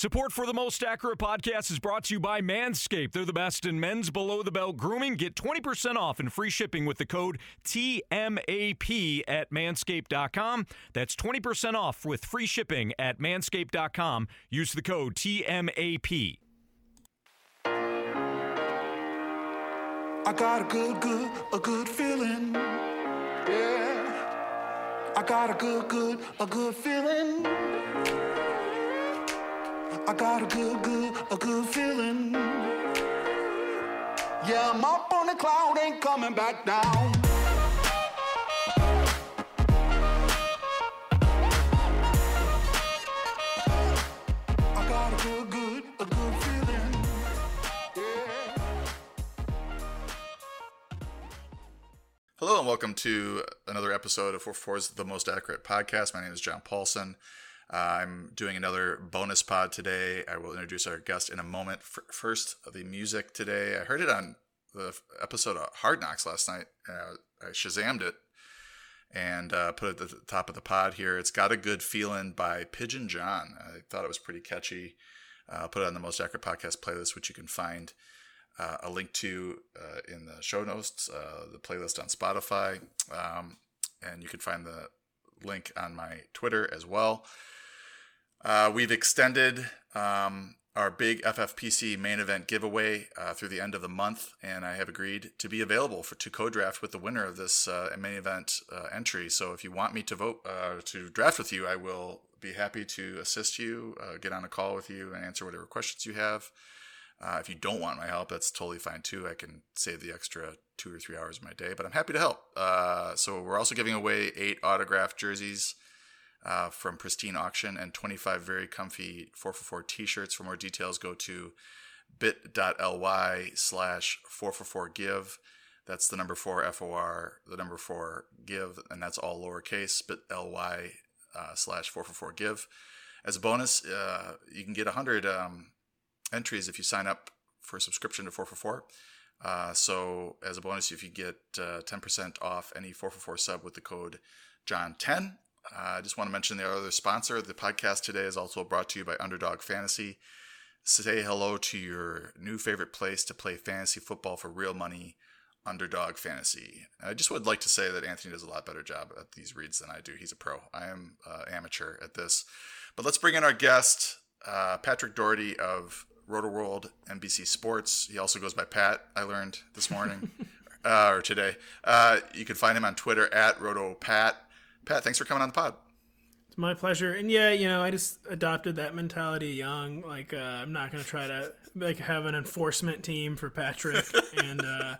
Support for the most accurate podcast is brought to you by Manscaped. They're the best in men's below the belt grooming. Get 20% off and free shipping with the code TMAP at manscaped.com. That's 20% off with free shipping at manscaped.com. Use the code TMAP. I got a good, good, a good feeling. Yeah. I got a good, good, a good feeling. I got a good, good, a good feeling. Yeah, I'm up on the cloud, ain't coming back down. I got a good, good, a good feeling. Yeah. Hello and welcome to another episode of 4for4's The Most Accurate Podcast. My name is John Paulsen. Uh, I'm doing another bonus pod today. I will introduce our guest in a moment. First, the music today. I heard it on the episode of Hard Knocks last night. Uh, I shazammed it and uh, put it at the top of the pod here. It's Got a Good Feeling by Pigeon John. I thought it was pretty catchy. Uh, I'll put it on the Most Accurate Podcast playlist, which you can find uh, a link to uh, in the show notes, the playlist on Spotify, um, and you can find the link on my Twitter as well. Uh, we've extended um, our big FFPC main event giveaway uh, through the end of the month, and I have agreed to be available for to co-draft with the winner of this uh, main event uh, entry. So if you want me to vote uh, to draft with you, I will be happy to assist you, uh, get on a call with you, and answer whatever questions you have. Uh, if you don't want my help, that's totally fine too. I can save the extra two or three hours of my day, but I'm happy to help. So we're also giving away eight autographed jerseys uh, from Pristine Auction and 25 very comfy 4for4 t-shirts. For more details, go to bit.ly slash 4for4give. That's the number four F-O-R, the number four give, and that's all lowercase, bit.ly uh, slash 4for4give. As a bonus, uh, you can get 100 um, entries if you sign up for a subscription to 4for4. Uh, so as a bonus, if you get uh, 10% off any 4for4 sub with the code John10. Uh, I just want to mention the other sponsor. The podcast today is also brought to you by Underdog Fantasy. Say hello to your new favorite place to play fantasy football for real money, Underdog Fantasy. I just would like to say that Anthony does a lot better job at these reads than I do. He's a pro. I am uh, amateur at this. But let's bring in our guest, uh, Patrick Daugherty of Rotoworld NBC Sports. He also goes by Pat, I learned this morning uh, or today. Uh, you can find him on Twitter at RotoPat. Pat, thanks for coming on the pod. It's my pleasure. And yeah, you know, I just adopted that mentality young. Like, uh, I'm not going to try to like have an enforcement team for Patrick. and, uh,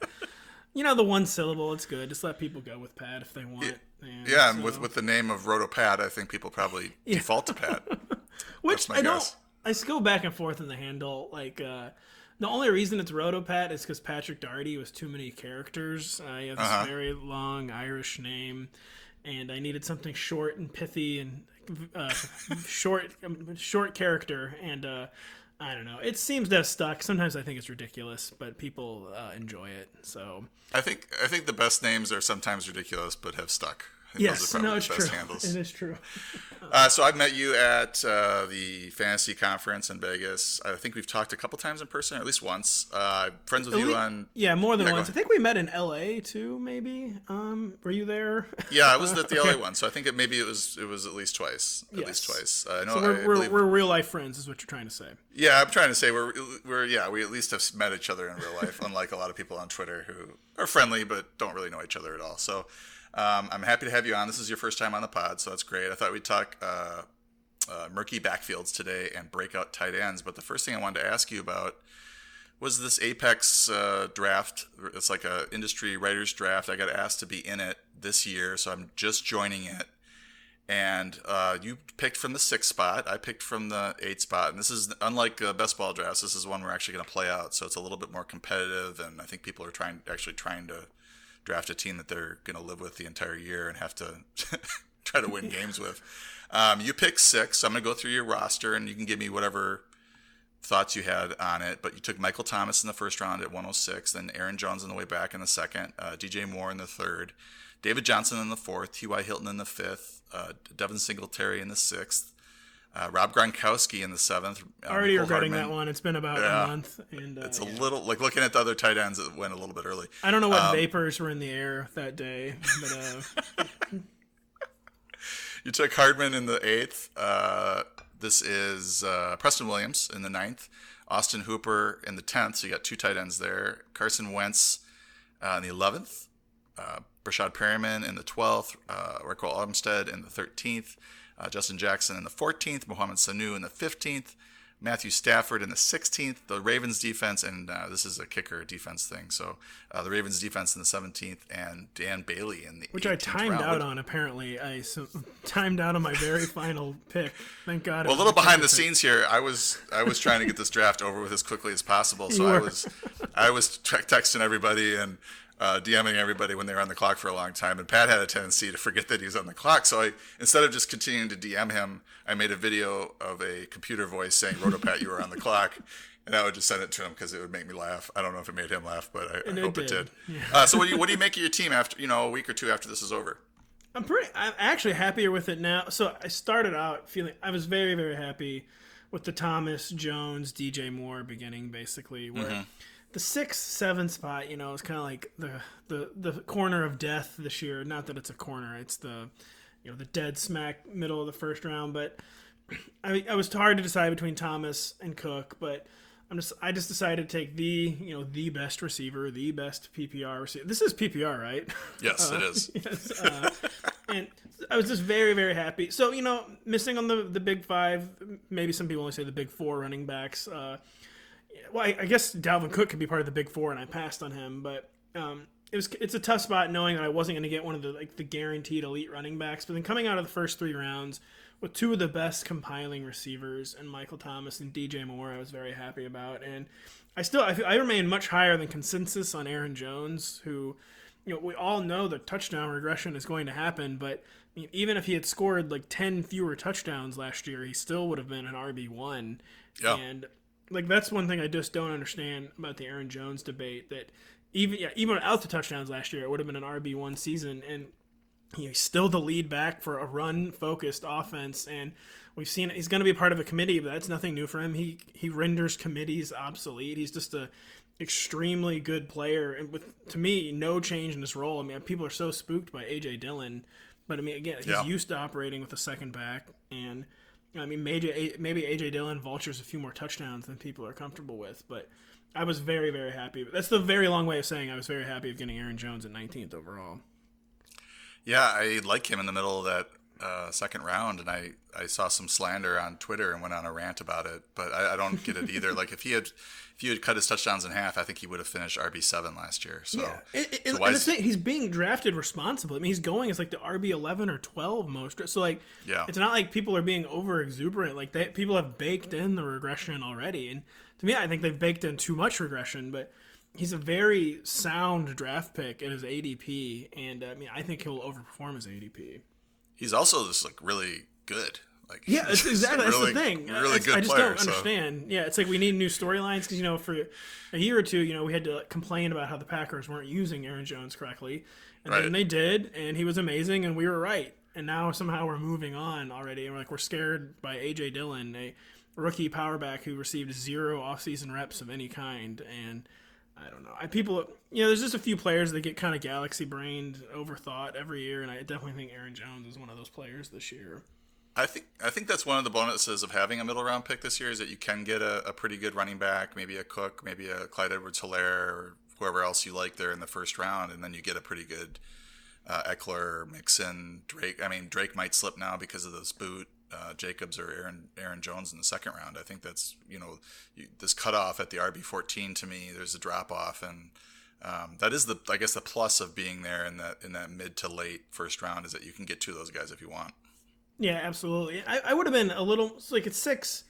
you know, the one syllable, it's good. Just let people go with Pat if they want. And Yeah, and so- with, with the name of RotoPat, I think people probably default to Pat. Which I don't. I just go back and forth in the handle. Like uh, the only reason it's Rotopat is because Patrick Daugherty was too many characters. Uh, have this Uh-huh. very long Irish name, and I needed something short and pithy and uh, short, um, short character. And uh, I don't know. It seems to have stuck. Sometimes I think it's ridiculous, but people uh, enjoy it. So I think I think the best names are sometimes ridiculous but have stuck. I yes, no, it's true. handles. It is true. Uh, so I've met you at uh, the fantasy conference in Vegas. I think we've talked a couple times in person, or at least once. Uh, friends with you on. yeah, more than Yeah, once. I think we met in L.A. too. Maybe. Um, were you there? Yeah, I was at the LA one, so I think it maybe it was it was at least twice. At least twice. Uh, I know. So we're, I we're, believe, we're real life friends, is what you're trying to say. yeah, I'm trying to say we're we're yeah we at least have met each other in real life, unlike a lot of people on Twitter who are friendly but don't really know each other at all. So um, I'm happy to have you on. This is your first time on the pod, so that's great. I thought we'd talk. Uh, uh, murky backfields today and breakout tight ends. But the first thing I wanted to ask you about was this Apex uh, draft. It's like a industry writers draft. I got asked to be in it this year, so I'm just joining it. And uh, you picked from the sixth spot. I picked from the eighth spot. And this is unlike uh, best ball drafts. This is one we're actually going to play out, so it's a little bit more competitive. And I think people are trying, actually trying to draft a team that they're going to live with the entire year and have to try to win games with. Um, you pick six. So I'm going to go through your roster, and you can give me whatever thoughts you had on it. But you took Michael Thomas in the first round at 106, then Aaron Jones on the way back in the second, uh, DJ Moore in the third, David Johnson in the fourth, T.Y. Hilton in the fifth, uh, Devin Singletary in the sixth, Uh, Rob Gronkowski in the seventh. Uh, Already Mecole regretting Hardman. that one. It's been about Yeah. a month, and uh, It's a yeah. little like looking at the other tight ends. It went a little bit early. I don't know what Um, vapors were in the air that day, but uh, You took Hardman in the eighth. Uh, this is uh, Preston Williams in the ninth. Austin Hooper in the tenth. So you got two tight ends there. Carson Wentz uh, in the eleventh. Uh, Breshad Perriman in the twelfth. Uh, Ryquell Armstead in the thirteenth. Uh, Justin Jackson in the fourteenth. Mohamed Sanu in the fifteenth. Matthew Stafford in the 16th, the Ravens defense, and uh, this is a kicker defense thing. So uh, the Ravens defense in the 17th, and Dan Bailey in the which I timed round. out on. Apparently, I so, timed out on my very final pick. Thank God. Well, a little behind the pick. scenes here. I was I was trying to get this draft over with as quickly as possible, so I was I was te- texting everybody and uh, DMing everybody when they were on the clock for a long time. And Pat had a tendency to forget that he was on the clock, so I instead of just continuing to DM him, I made a video of a computer voice saying, "Rotopat, you were on the clock." And I would just send it to him because it would make me laugh. I don't know if it made him laugh, but I, I it hope it did. did. Uh, so, what do you what do you make of your team after you know a week or two after this is over? I'm pretty. I'm actually happier with it now. So I started out feeling I was very very happy with the Thomas Jones DJ Moore beginning basically where Mm-hmm. The six seven spot you know is kind of like the the the corner of death this year. Not that it's a corner. It's the you know the dead smack middle of the first round. But I I was hard to decide between Thomas and Cook, but. I'm just I just decided to take the you know the best receiver, the best PPR receiver. This is PPR, right? Yes, it is. yes, uh, and I was just very, very happy. So you know, missing on the the big five, maybe some people only say the big four running backs. Uh, well, I, I guess Dalvin Cook could be part of the big four, and I passed on him. But um, it was it's a tough spot knowing that I wasn't going to get one of the like the guaranteed elite running backs. But then coming out of the first three rounds with two of the best compiling receivers and Michael Thomas and DJ Moore, I was very happy about. And I still I, I remain much higher than consensus on Aaron Jones, who you know we all know the touchdown regression is going to happen, but. I mean, even if he had scored like 10 fewer touchdowns last year, he still would have been an RB1. Yeah. And like that's one thing I just don't understand about the Aaron Jones debate. That even yeah, even without the touchdowns last year, it would have been an RB one season, and he's still the lead back for a run focused offense. And we've seen he's going to be part of a committee, but that's nothing new for him. He he renders committees obsolete. He's just a extremely good player, and with to me no change in his role. I mean, people are so spooked by AJ Dillon, but I mean, again, he's Yeah. used to operating with a second back and. I mean, maybe AJ Dillon vultures a few more touchdowns than people are comfortable with, but I was very very happy. That's the very long way of saying I was very happy of getting Aaron Jones at 19th overall. Yeah, I like him in the middle of that uh, second round, and I, I saw some slander on Twitter and went on a rant about it. But I, I don't get it either. like if he had if he had cut his touchdowns in half, I think he would have finished RB seven last year. So, And, and- so and the thing, he's being drafted responsibly. I mean, he's going as like the RB 11 or 12 most. So like, Yeah. it's not like people are being over exuberant. Like they, people have baked in the regression already, and to me, I think they've baked in too much regression. But he's a very sound draft pick at his ADP, and uh, I mean, I think he'll overperform his ADP. He's also just like really good. Like Yeah, that's exactly a that's the thing. Really It's- good I just player. don't so- understand. Yeah, it's like we need new storylines because you know for a year or two, you know, we had to like, complain about how the Packers weren't using Aaron Jones correctly, and Right. then they did, and he was amazing, and we were right. And now somehow we're moving on already, and we're like we're scared by AJ Dillon, a rookie power back who received zero offseason reps of any kind, and. I don't know. I people, you know, there's just a few players that get kind of galaxy brained, overthought every year, and I definitely think Aaron Jones is one of those players this year. I think I think that's one of the bonuses of having a middle round pick this year is that you can get a, a pretty good running back, maybe a Cook, maybe a Clyde Edwards Helaire or whoever else you like there in the first round, and then you get a pretty good uh, Ekeler, Mixon, Drake. I mean, Drake might slip now because of this boot. Uh, Jacobs or Aaron Aaron Jones in the second round. I think that's you know you, this cutoff at the RB fourteen to me. There's a drop off, and um, that is the I guess the plus of being there in that in that mid to late first round is that you can get of those guys if you want. Yeah, absolutely. I, I would have been a little like at six,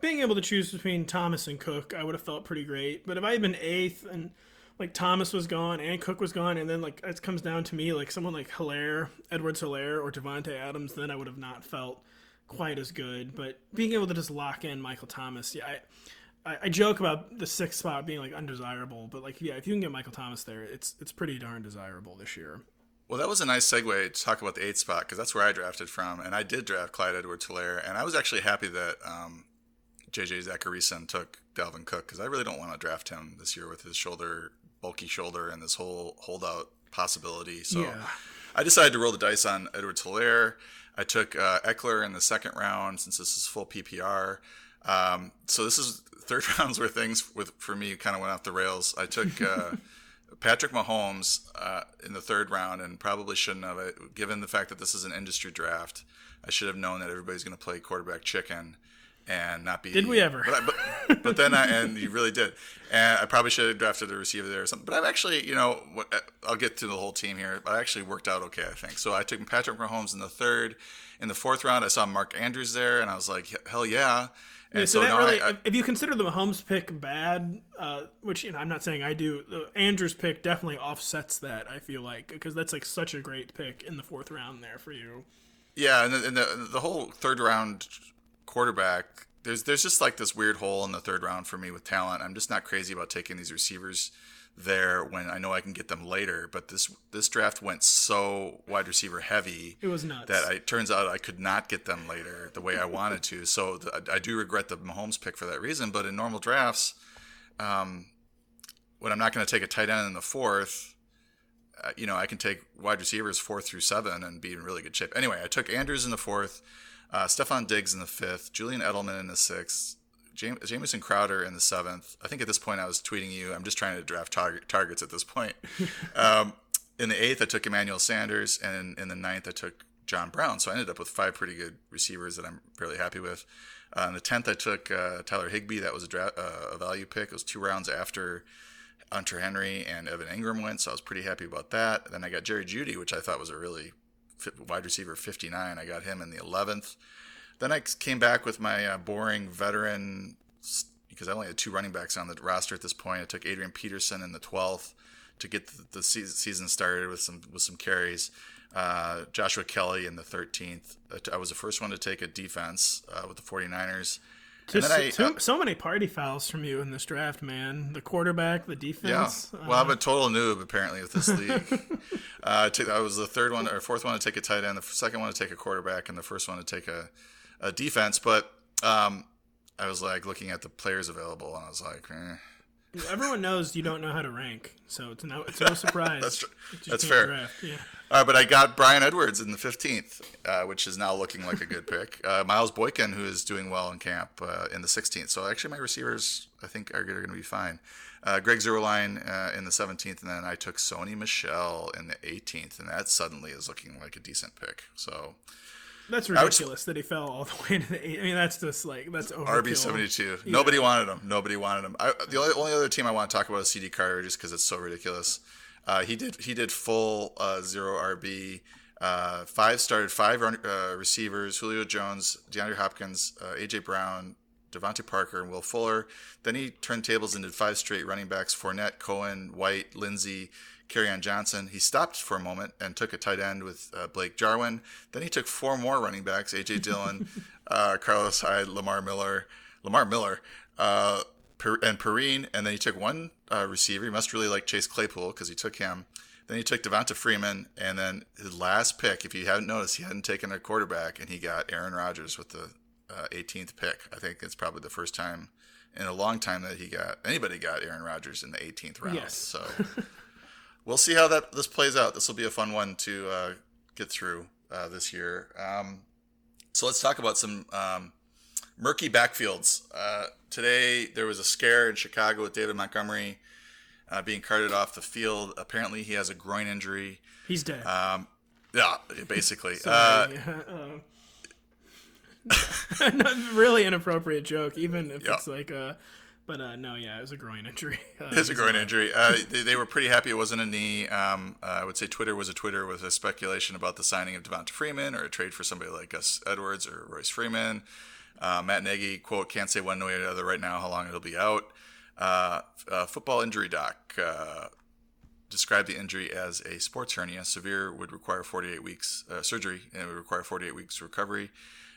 being able to choose between Thomas and Cook, I would have felt pretty great. But if I had been eighth and like Thomas was gone and Cook was gone, and then like it comes down to me, like someone like Helaire, Edwards Helaire, or Davante Adams, then I would have not felt quite as good. But being able to just lock in Michael Thomas, yeah, I, I, I joke about the sixth spot being like undesirable, but like yeah, if you can get Michael Thomas there, it's it's pretty darn desirable this year. Well, that was a nice segue to talk about the eighth spot because that's where I drafted from, and I did draft Clyde Edwards-Helaire, and I was actually happy that um, JJ Zachariason took Dalvin Cook because I really don't want to draft him this year with his shoulder, bulky shoulder, and this whole holdout possibility. So Yeah. I decided to roll the dice on Edwards-Helaire. I took uh, Ekeler in the second round since this is full PPR. Um, so this is third rounds where things with for me kind of went off the rails. I took uh, Patrick Mahomes uh, in the third round and probably shouldn't have it, given the fact that this is an industry draft. I should have known that everybody's going to play quarterback chicken and not be. Did we ever? But, I, but, but then I and you really did, and I probably should have drafted a receiver there or something. But I've actually, you know, what, I'll get to the whole team here. But I actually worked out okay, I think. So I took Patrick Mahomes in the third. In the fourth round, I saw Mark Andrews there, and I was like, hell yeah. And Yeah, so, that really, I, I, if you consider the Mahomes pick bad, uh, which you know I'm not saying I do, the Andrews pick definitely offsets that. I feel like because that's like such a great pick in the fourth round there for you. Yeah, and, the, and the the whole third round quarterback, there's there's just like this weird hole in the third round for me with talent. I'm just not crazy about taking these receivers there when I know I can get them later. But this this draft went so wide receiver heavy It was nuts. that I, it turns out I could not get them later the way I wanted to. So the, I do regret the Mahomes pick for that reason. But in normal drafts, um, when I'm not going to take a tight end in the fourth, uh, you know, I can take wide receivers four through seven and be in really good shape. Anyway, I took Andrews in the fourth, uh, Stefon Diggs in the fifth, Julian Edelman in the sixth, Jam- Jamison Crowder in the seventh. I think at this point I was tweeting you. I'm just trying to draft tar- targets at this point. um, in the eighth, I took Emmanuel Sanders, and in the ninth, I took John Brown. So I ended up with five pretty good receivers that I'm fairly happy with. Uh, in the tenth, I took uh, Tyler Higbee. That was a, dra- uh, a value pick. It was two rounds after Hunter Henry and Evan Engram went, so I was pretty happy about that. Then I got Jerry Jeudy, which I thought was a really wide receiver, 59. I got him in the 11th. Then I came back with my uh, boring veteran because I only had two running backs on the roster at this point. I took Adrian Peterson in the 12th to get the, the season, started with some with some carries. Uh, Joshua Kelley in the 13th. I was the first one to take a defense uh, with the 49ers. Just I- so, uh, so many party fouls from you in this draft, man. The quarterback, the Yeah. defense. uh, Well, I'm a total noob apparently with this league. uh, I, took, I was the third one or fourth one to take a tight end, the second one to take a quarterback, and the first one to take a, a defense. But um, I was like looking at the players available, and I was like, eh. everyone knows you don't know how to rank, so it's no, it's no surprise. That's tr- that's fair. draft, Yeah. Uh, but I got Bryan Edwards in the 15th, uh, which is now looking like a good pick. Uh, Miles Boykin, who is doing well in camp, uh, in the 16th. So actually, my receivers, I think, are, going to be fine. Uh, Greg Zuerlein uh, in the 17th, and then I took Sony Michel in the 18th, and that suddenly is looking like a decent pick. So That's would- ridiculous that he fell all the way to the eight. I mean, that's just like that's overkill. RB 72. Nobody wanted him. Nobody wanted him. I, the only, only other team I want to talk about is CD Carter, just because it's so ridiculous. Uh, he did he did full uh, zero RB. Uh, five started five run, uh, receivers: Julio Jones, DeAndre Hopkins, uh, AJ Brown, DeVante Parker, and Will Fuller. Then he turned tables and did five straight running backs: Fournette, Cohen, White, Lindsay, on Johnson. He stopped for a moment and took a tight end with uh, Blake Jarwin. Then he took four more running backs: AJ Dillon, uh, Carlos Hyde, Lamar Miller, Lamar Miller, uh, Per- and Perine. And then he took one uh, receiver. He must really like Chase Claypool because he took him. Then he took Devonta Freeman, and then his last pick, if you haven't noticed, he hadn't taken a quarterback, and he got Aaron Rodgers with the uh, 18th pick. I think it's probably the first time in a long time that he got anybody got Aaron Rodgers in the 18th round. Yes. So we'll see how that this plays out. This will be a fun one to uh, get through uh, this year. Um, so let's talk about some um, murky backfields. Uh, today there was a scare in Chicago with David Montgomery uh, being carted off the field. Apparently he has a groin injury. He's dead. Um, yeah, basically. Uh, Uh, not really inappropriate joke, even if it's like a. But uh, no, yeah, it was a groin injury. Uh, It's a groin injury. Uh, they, they were pretty happy it wasn't a knee. Um, uh, I would say Twitter was a Twitter with a speculation about the signing of Devonta Freeman or a trade for somebody like Gus Edwards or Royce Freeman. Uh, Matt Nagy, quote, can't say one way or the other right now how long it'll be out. Uh, uh, football injury doc uh, described the injury as a sports hernia. Severe would require 48 weeks uh, surgery and it would require 48 weeks recovery.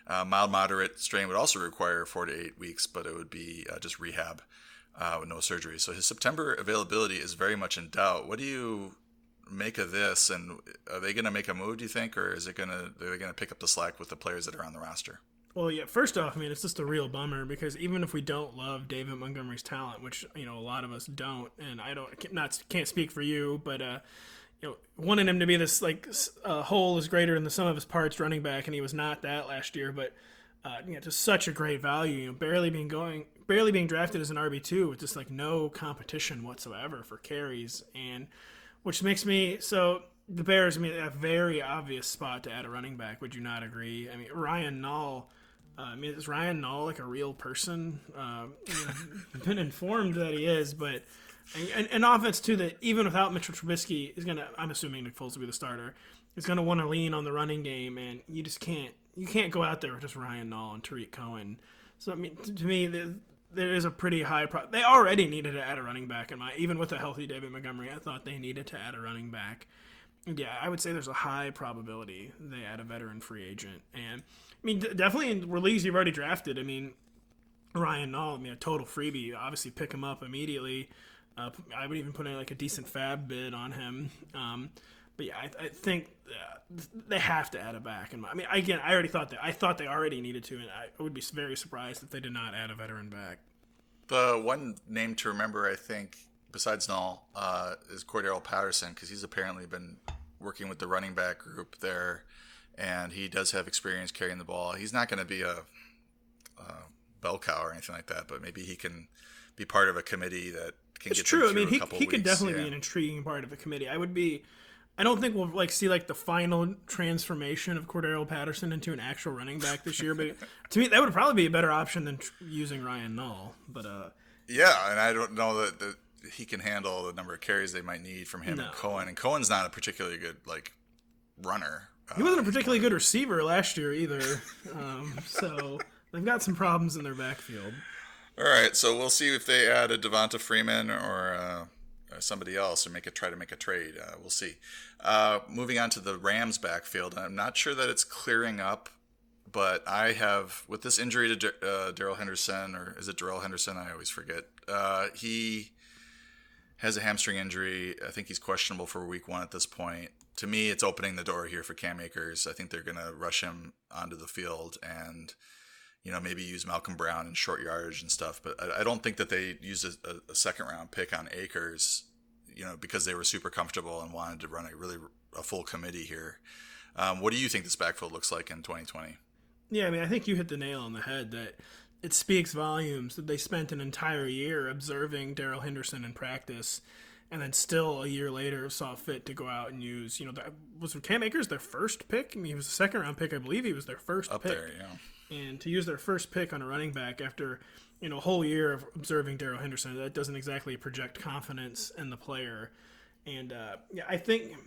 Uh, mild, moderate strain would also require four to eight weeks, but it would be just rehab with no surgery. So his September availability is very much in doubt. What do you make of this? And are they going to make a move? Do you think, or is it going to are they going to pick up the slack with the players that are on the roster? Well, yeah. First off, I mean, it's just a real bummer because even if we don't love David Montgomery's talent, which you know a lot of us don't, and I don't not can't speak for you, but uh, you know, wanting him to be this like uh, whole is greater than the sum of his parts running back, and he was not that last year, but. Uh, you know, just such a great value. You know, barely being going, barely being drafted as an RB two with just like no competition whatsoever for carries, and which makes me so the Bears. I mean, a very obvious spot to add a running back. Would you not agree? I mean, Ryan Nall uh, I mean, is Ryan Nall like a real person? Uh, know, been informed that he is, but and offense too that even without Mitchell Trubisky is gonna. I'm assuming Nick Foles will be the starter. Is gonna want to lean on the running game, and you just can't. You can't go out there with just Ryan Nall and Tarik Cohen. So I mean, to, to me, the, there is a pretty high. Pro- they already needed to add a running back. In my even with a healthy David Montgomery, I thought they needed to add a running back. Yeah, I would say there's a high probability they add a veteran free agent, and I mean, definitely in leagues you've already drafted. I mean, Ryan Nall, I mean, a total freebie. Obviously, pick him up immediately. Uh, I would even put in like a decent fab bid on him. Um, but yeah, I, I think uh, they have to add a back. And I mean, again, I already thought that. I thought they already needed to, and I would be very surprised if they did not add a veteran back. The one name to remember, I think, besides Nall, uh, is Cordarrelle Patterson because he's apparently been working with the running back group there and he does have experience carrying the ball. He's not going to be a, a, bell cow or anything like that, but maybe he can be part of a committee that can it's get true. It's true. I mean, he, he could definitely yeah. be an intriguing part of a committee. I would be. I don't think we'll like see like the final transformation of Cordarrelle Patterson into an actual running back this year, but to me that would probably be a better option than tr- using Ryan Nall. But uh, yeah, and I don't know that, that he can handle the number of carries they might need from him No. and Cohen. And Cohen's not a particularly good like runner. He wasn't a particularly good receiver last year either. Um, so they've got some problems in their backfield. All right, so we'll see if they add a Devonta Freeman or uh, uh, somebody else, or make a try to make a trade. Uh, we'll see. Uh, moving on to the Rams backfield, I'm not sure that it's clearing up, but I have with this injury to uh, Darrell Henderson, or is it Darrell Henderson? I always forget. Uh, he has a hamstring injury. I think he's questionable for Week One at this point. To me, it's opening the door here for Cam Akers. I think they're going to rush him onto the field and you know, maybe use Malcolm Brown in short yardage and stuff. But I, I don't think that they used a, a, second round pick on Akers, you know, because they were super comfortable and wanted to run a really a full committee here. Um, what do you think this backfield looks like in 2020? Yeah, I mean, I think you hit the nail on the head that it speaks volumes that they spent an entire year observing Darrell Henderson in practice, and then still a year later saw fit to go out and use. You know, that was Cam Akers their first pick. I mean, he was a second round pick, I believe. He was their first Up pick. there, yeah. and to use their first pick on a running back after you know a whole year of observing Darrell Henderson, that doesn't exactly project confidence in the player. And uh, yeah, I think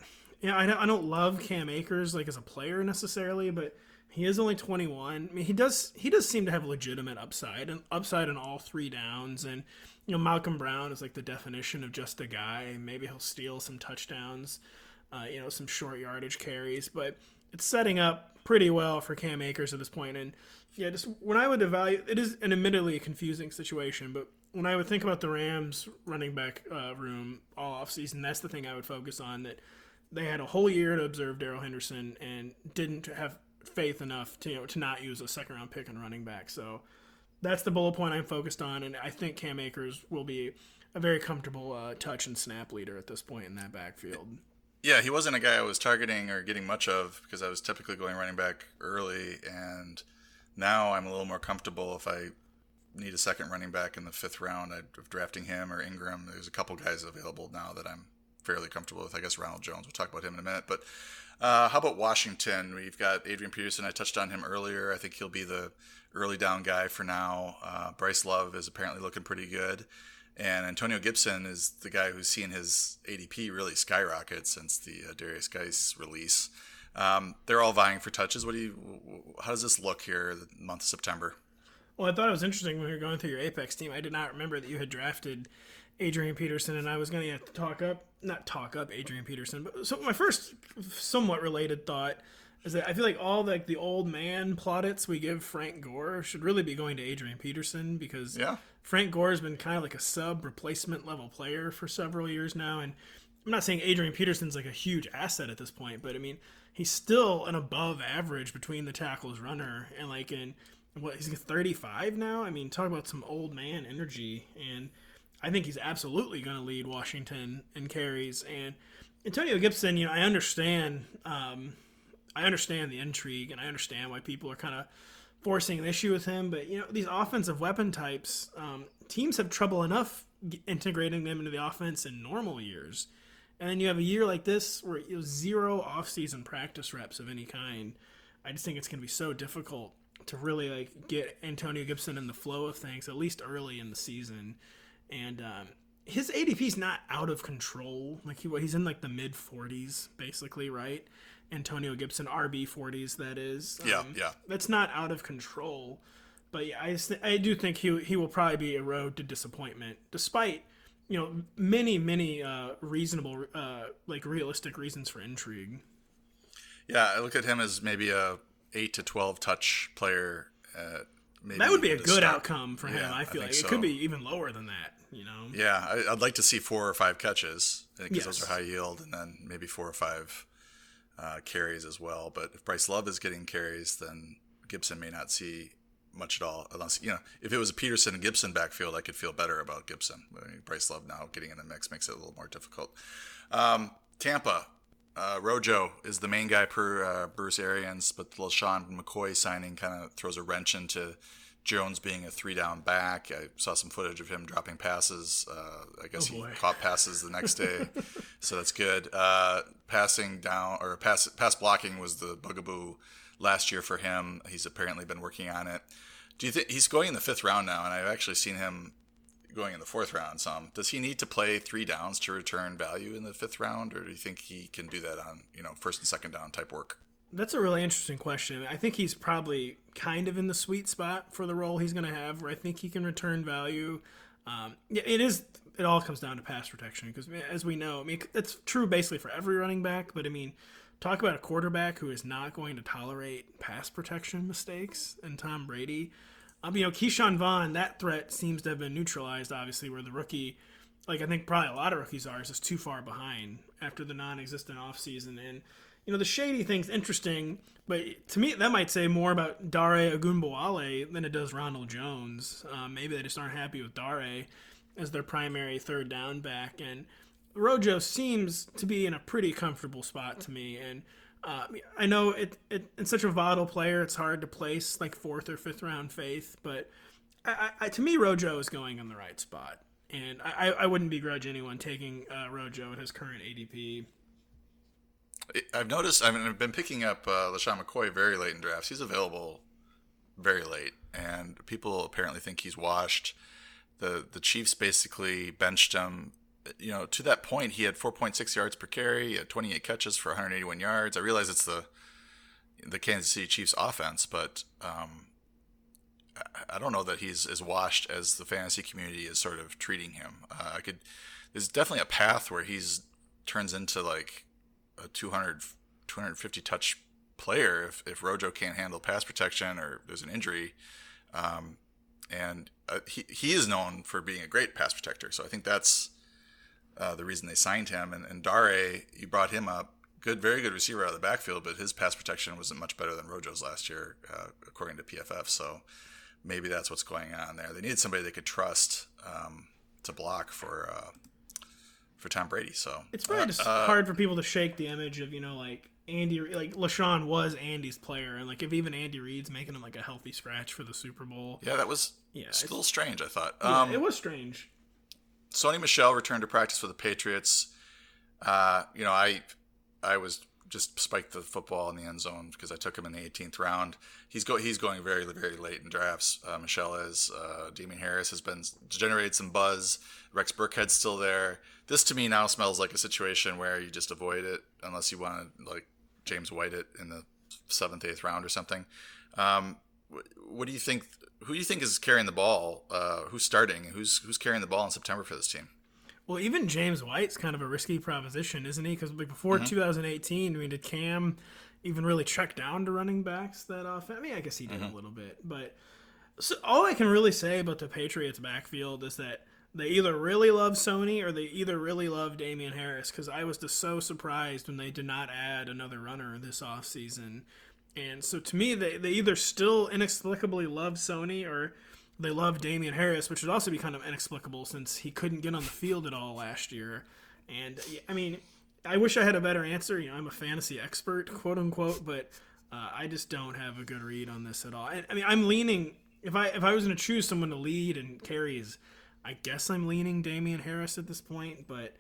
yeah, I don't, I don't love Cam Akers like as a player necessarily, but he is only 21. I mean, he does he does seem to have legitimate upside and upside in all three downs. And you know, Malcolm Brown is like the definition of just a guy. Maybe he'll steal some touchdowns, uh, you know, some short yardage carries, but it's setting up pretty well for Cam Akers at this point. And yeah, just when I would evaluate, it is an admittedly confusing situation, but when I would think about the Rams running back uh, room all offseason, that's the thing I would focus on. That they had a whole year to observe Darrell Henderson and didn't have faith enough to you know to not use a second round pick on running back. So that's the bullet point I'm focused on, and I think Cam Akers will be a very comfortable uh, touch and snap leader at this point in that backfield. Yeah, he wasn't a guy I was targeting or getting much of because I was typically going running back early, and now I'm a little more comfortable if I need a second running back in the fifth round of drafting him or Ingram. There's a couple guys available now that I'm fairly comfortable with. I guess Ronald Jones. We'll talk about him in a minute. But uh, how about Washington? We've got Adrian Peterson. I touched on him earlier. I think he'll be the early down guy for now. Uh, Bryce Love is apparently looking pretty good. And Antonio Gibson is the guy who's seen his ADP really skyrocket since the uh, Derrius Guice release. Um, they're all vying for touches. What do you? How does this look here, the month of September? Well, I thought it was interesting when we were going through your Apex team. I did not remember that you had drafted Adrian Peterson, and I was going to talk up, not talk up Adrian Peterson. But so my first somewhat related thought is that I feel like all like the old man plaudits we give Frank Gore should really be going to Adrian Peterson because Yeah. Frank Gore has been kind of like a sub replacement level player for several years now, and I'm not saying Adrian Peterson's like a huge asset at this point, but I mean, he's still an above average between the tackles runner and like in what he's 35 now. I mean, talk about some old man energy, and I think he's absolutely going to lead Washington in carries. And Antonio Gibson, you know, I understand, um, I understand the intrigue, and I understand why people are kind of forcing an issue with him. But you know, these offensive weapon types, um, teams have trouble enough integrating them into the offense in normal years. And then you have a year like this where you have zero off-season practice reps of any kind. I just think it's going to be so difficult to really like get Antonio Gibson in the flow of things at least early in the season. And um, his is not out of control. Like he he's in like the mid 40s basically, right? Antonio Gibson RB 40s that is. Yeah, Um, yeah. That's not out of control. But yeah, I, th- I do think he he will probably be a road to disappointment, despite you know many many uh, reasonable uh, like realistic reasons for intrigue. Yeah, I look at him as maybe a eight to twelve touch player. Uh, maybe That would be a good start. outcome for him. Yeah, I I feel like think it could be even lower than that. You know. Yeah, I, I'd like to see four or five catches because those are high yield, and then maybe four or five uh, carries as well. But if Bryce Love is getting carries, then Gibson may not see much at all. Unless you know, if it was a Peterson and Gibson backfield, I could feel better about Gibson. I mean, Bryce Love now getting in the mix makes it a little more difficult. Um, Tampa. Uh, Rojo is the main guy per uh, Bruce Arians, but the LeSean McCoy signing kind of throws a wrench into Jones being a three down back. I saw some footage of him dropping passes. Uh, I guess he caught passes the next day, so that's good. Uh, passing down or pass pass blocking was the bugaboo last year for him. He's apparently been working on it. Do you think he's going in the fifth round now? And I've actually seen him going in the fourth round some. Does he need to play three downs to return value in the fifth round, or do you think he can do that on you know first and second down type work? That's a really interesting question. I think he's probably kind of in the sweet spot for the role he's going to have, where I think he can return value. Um, yeah, it is. It all comes down to pass protection because, as we know, I mean, it's true basically for every running back. But I mean, talk about a quarterback who is not going to tolerate pass protection mistakes, and Tom Brady. Um, you know, Ke'Shawn Vaughn, that threat seems to have been neutralized. Obviously, where the rookie, like I think probably a lot of rookies are, is just too far behind after the non-existent offseason. and you know the shady thing's interesting, but to me that might say more about Dare Ogunbowale than it does Ronald Jones. Um, maybe they just aren't happy with Dare as their primary third down back, and Rojo seems to be in a pretty comfortable spot to me. And uh, I know it, it it's such a volatile player; it's hard to place like fourth or fifth round faith, but I, I, to me Rojo is going in the right spot. And I, I- wouldn't begrudge anyone taking uh, Rojo at his current ADP. I've noticed. I mean, I've been picking up uh, LeSean McCoy very late in drafts. He's available very late, and people apparently think he's washed. the The Chiefs basically benched him. You know, to that point, he had 4.6 yards per carry, at 28 catches for 181 yards. I realize it's the the Kansas City Chiefs offense, but um, I- don't know that he's as washed as the fantasy community is sort of treating him. Uh, I could. There's definitely a path where he's turns into like a 200, 250 touch player if, if Rojo can't handle pass protection or there's an injury. Um, and uh, he, he is known for being a great pass protector. So I think that's uh, the reason they signed him. And, and Dare, you brought him up. Good, very good receiver out of the backfield, but his pass protection wasn't much better than Rojo's last year, uh, according to PFF. So maybe that's what's going on there. They needed somebody they could trust um, to block for uh, for Tom Brady. So It's probably uh, just uh, hard for people to shake the image of you know like Andy, like LeSean was Andy's player, and like if even Andy Reid's making him like a healthy scratch for the Super Bowl, Yeah, that was Yeah, it's a little strange. I thought. yeah, Um, it was strange. Sony Michel returned to practice for the Patriots. Uh, you know, I I was just spiked the football in the end zone because I took him in the 18th round. He's go he's going very very late in drafts. Uh, Michel is. Uh, Harris has been generated some buzz. Rex Burkhead's still there. This to me now smells like a situation where you just avoid it unless you want to like James White it in the seventh eighth round or something. Um, wh- what do you think? Who do you think is carrying the ball? Uh, who's starting? Who's who's carrying the ball in September for this team? Well, even James White's kind of a risky proposition, isn't he? Because like before mm-hmm. 2018, I mean, did Cam even really check down to running backs that often? I mean, I guess he did a mm-hmm. little bit, but so all I can really say about the Patriots backfield is that they either really love Sony or they either really love Damien Harris because I was just so surprised when they did not add another runner this offseason. And so to me, they, they either still inexplicably love Sony or they love Damien Harris, which would also be kind of inexplicable since he couldn't get on the field at all last year. And I mean, I wish I had a better answer. You know, I'm a fantasy expert, quote unquote, but uh, I just don't have a good read on this at all. And, I mean, I'm leaning if I if I was going to choose someone to lead and carries, I guess I'm leaning Damien Harris at this point, but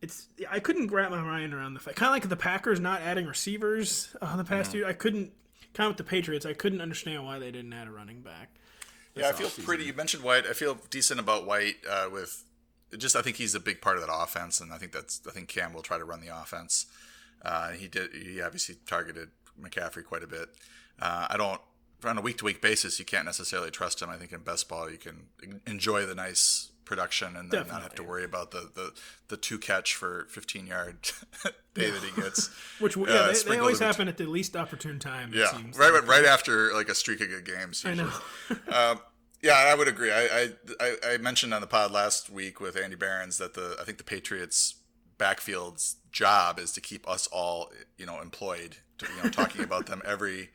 it's I couldn't wrap my mind around the fact kind of like the Packers not adding receivers uh, the past year. I couldn't kind of with the Patriots. I couldn't understand why they didn't add a running back. Yeah, I feel pretty. You mentioned White. I feel decent about White. Uh, with just, I think he's a big part of that offense, and I think that's. I think Cam will try to run the offense. Uh, he did. He obviously targeted McCaffrey quite a bit. Uh, I don't. On a week to week basis, you can't necessarily trust him. I think in best ball, you can enjoy the nice production and then not have to worry about the, the, the two catch for 15 yard day that he gets. Which yeah, uh, they, they always happen at the least opportune time. It Yeah, seems right, like. right after like a streak of good games. I know. Um, yeah, I would agree. I, I I I mentioned on the pod last week with Andy Barons that the I think the Patriots backfield's job is to keep us all you know employed. To, you know, talking about them every